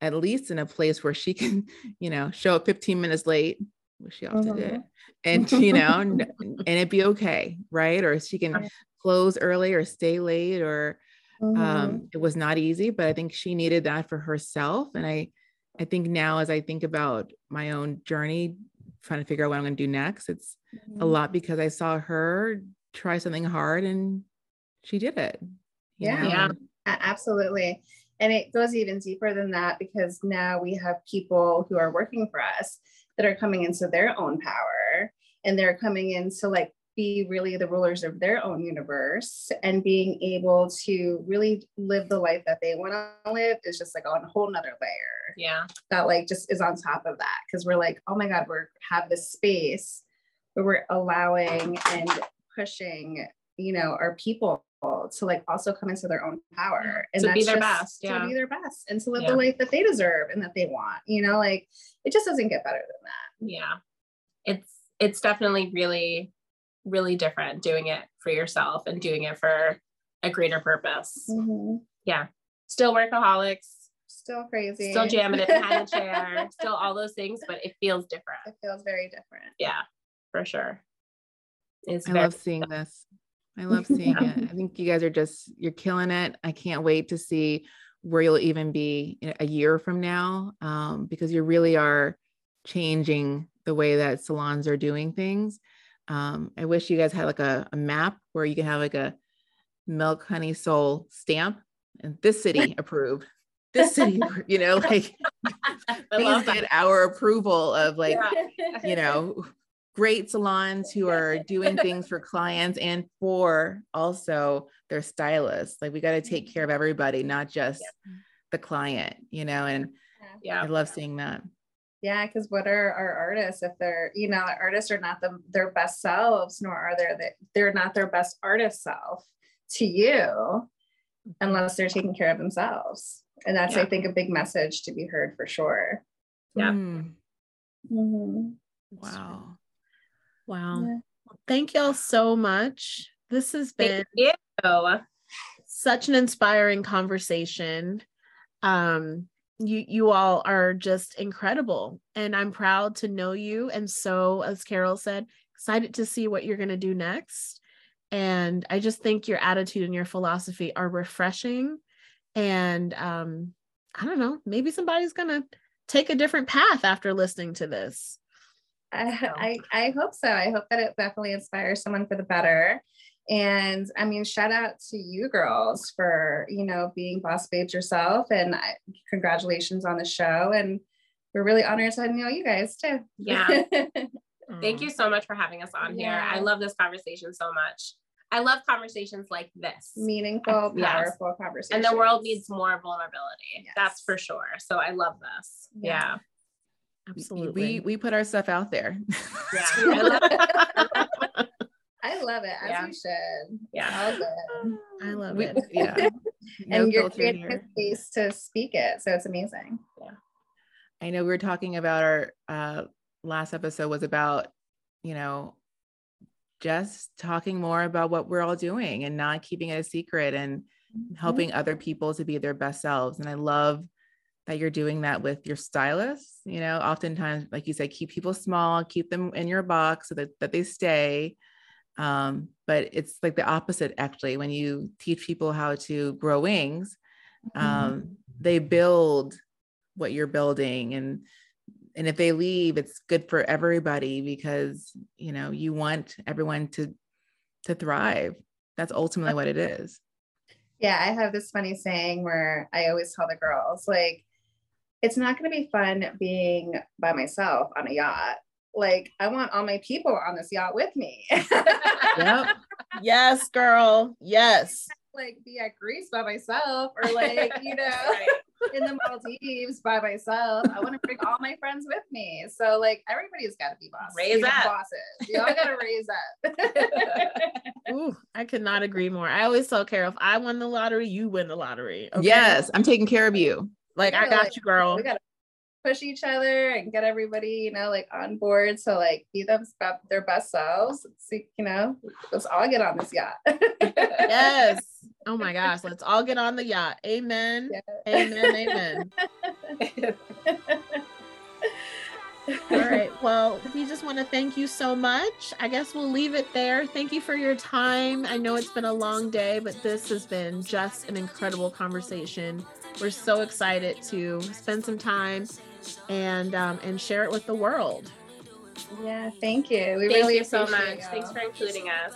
at least in a place where she can, [LAUGHS] you know, show up 15 minutes late, which she often did, Mhm. and you know, [LAUGHS] n- and it'd be okay, right? Or she can close early or stay late, or Mm-hmm. um, it was not easy, but I think she needed that for herself. And I, I think now as I think about my own journey, trying to figure out what I'm going to do next, it's a mm-hmm. lot because I saw her try something hard and she did it. Yeah. know? Yeah. Absolutely. And it goes even deeper than that because now we have people who are working for us that are coming into their own power and they're coming in to like be really the rulers of their own universe and being able to really live the life that they want to live is just like on a whole nother layer yeah, that like just is on top of that because we're like oh my god we're have this space where we're allowing and pushing you know our people to like also come into their own power and To be their best, yeah. to be their best and to live Yeah. the life that they deserve and that they want you know like it just doesn't get better than that yeah. It's it's definitely really, really different doing it for yourself and doing it for a greater purpose. Yeah, still workaholics, still crazy still jamming it behind the chair, [LAUGHS] still all those things, but it feels different. it feels very different Yeah, for sure. It's I love seeing this. I love [LAUGHS] seeing it. I think you guys are just you're killing it. I can't wait to see where you'll even be a year from now, um, because you really are changing the way that salons are doing things. Um, I wish you guys had like a, a map where you can have like a milk honey soul stamp and this city [LAUGHS] approved. This city, [LAUGHS] you know, like [LAUGHS] I please get our approval of like Yeah. you know, great salons who are doing things for clients and for also their stylists. Like we got to take care of everybody, not just the client, you know, and yeah, I love seeing that. Yeah, because what are our artists if they're, you know, artists are not the, their best selves, nor are they they're not their best artist self to you unless they're taking care of themselves. And that's, I think, a big message to be heard for sure. Yeah. Mm, Mhm. wow. Wow. Yeah. Thank y'all so much. This has been thank such an inspiring conversation. Um, you you all are just incredible, and I'm proud to know you. And so, as Carol said, excited to see what you're going to do next. And I just think your attitude and your philosophy are refreshing. And um, I don't know, maybe somebody's going to take a different path after listening to this. I, I, I hope so. I hope that it definitely inspires someone for the better. And I mean, shout out to you girls for, you know, being boss babes yourself and I, congratulations on the show. And we're really honored to know you guys too. Yeah. [LAUGHS] Thank you so much for having us on here. I love this conversation so much. I love conversations like this. Meaningful, Yes. powerful conversations. And the world needs more vulnerability. Yes. That's for sure. So I love this. Yeah. Yeah. Absolutely. We we put our stuff out there. Yeah. [LAUGHS] I love it as Yeah. you should. Yeah. All good. [GASPS] I love We- it. [LAUGHS] yeah. [LAUGHS] No and you're creating a space to speak it. So it's amazing. Yeah. I know we were talking about our uh, last episode was about, you know, just talking more about what we're all doing and not keeping it a secret and helping other people to be their best selves. And I love that you're doing that with your stylists. You know, oftentimes, like you said, keep people small, keep them in your box so that, that they stay. Um, but it's like the opposite actually. When you teach people how to grow wings um, they build what you're building. And and if they leave it's good for everybody because you know you want everyone to to thrive. That's ultimately what it is. Yeah, I have this funny saying where I always tell the girls, like, it's not going to be fun being by myself on a yacht. Like, I want all my people on this yacht with me. [LAUGHS] yep Yes, girl. Yes. like, be at Greece by myself or, [LAUGHS] like, you know, Right. in the Maldives by myself. I want to bring all my friends with me. So, like, everybody's got to be bosses. Raise you up. bosses. You all got to raise up. [LAUGHS] Ooh, I could not agree more. I always tell Carol, if I win the lottery, you win the lottery. okay? yes i'm taking care of you Like I got like, you, girl. we gotta push each other and get everybody, you know, like on board. So like be them their best selves. See, you know, let's all get on this yacht. [LAUGHS] Yes. Oh my gosh. Let's all get on the yacht. Amen. Amen. Amen. [LAUGHS] All right. Well, we just want to thank you so much. I guess we'll leave it there. Thank you for your time. I know it's been a long day, but this has been just an incredible conversation. We're so excited to spend some time and um, and share it with the world. yeah, thank you. We Thank really you so much. appreciate y'all. Thanks for including us.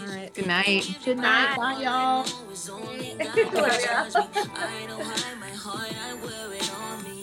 All right. good night Good night. Bye, y'all. [LAUGHS] Love ya. [LAUGHS]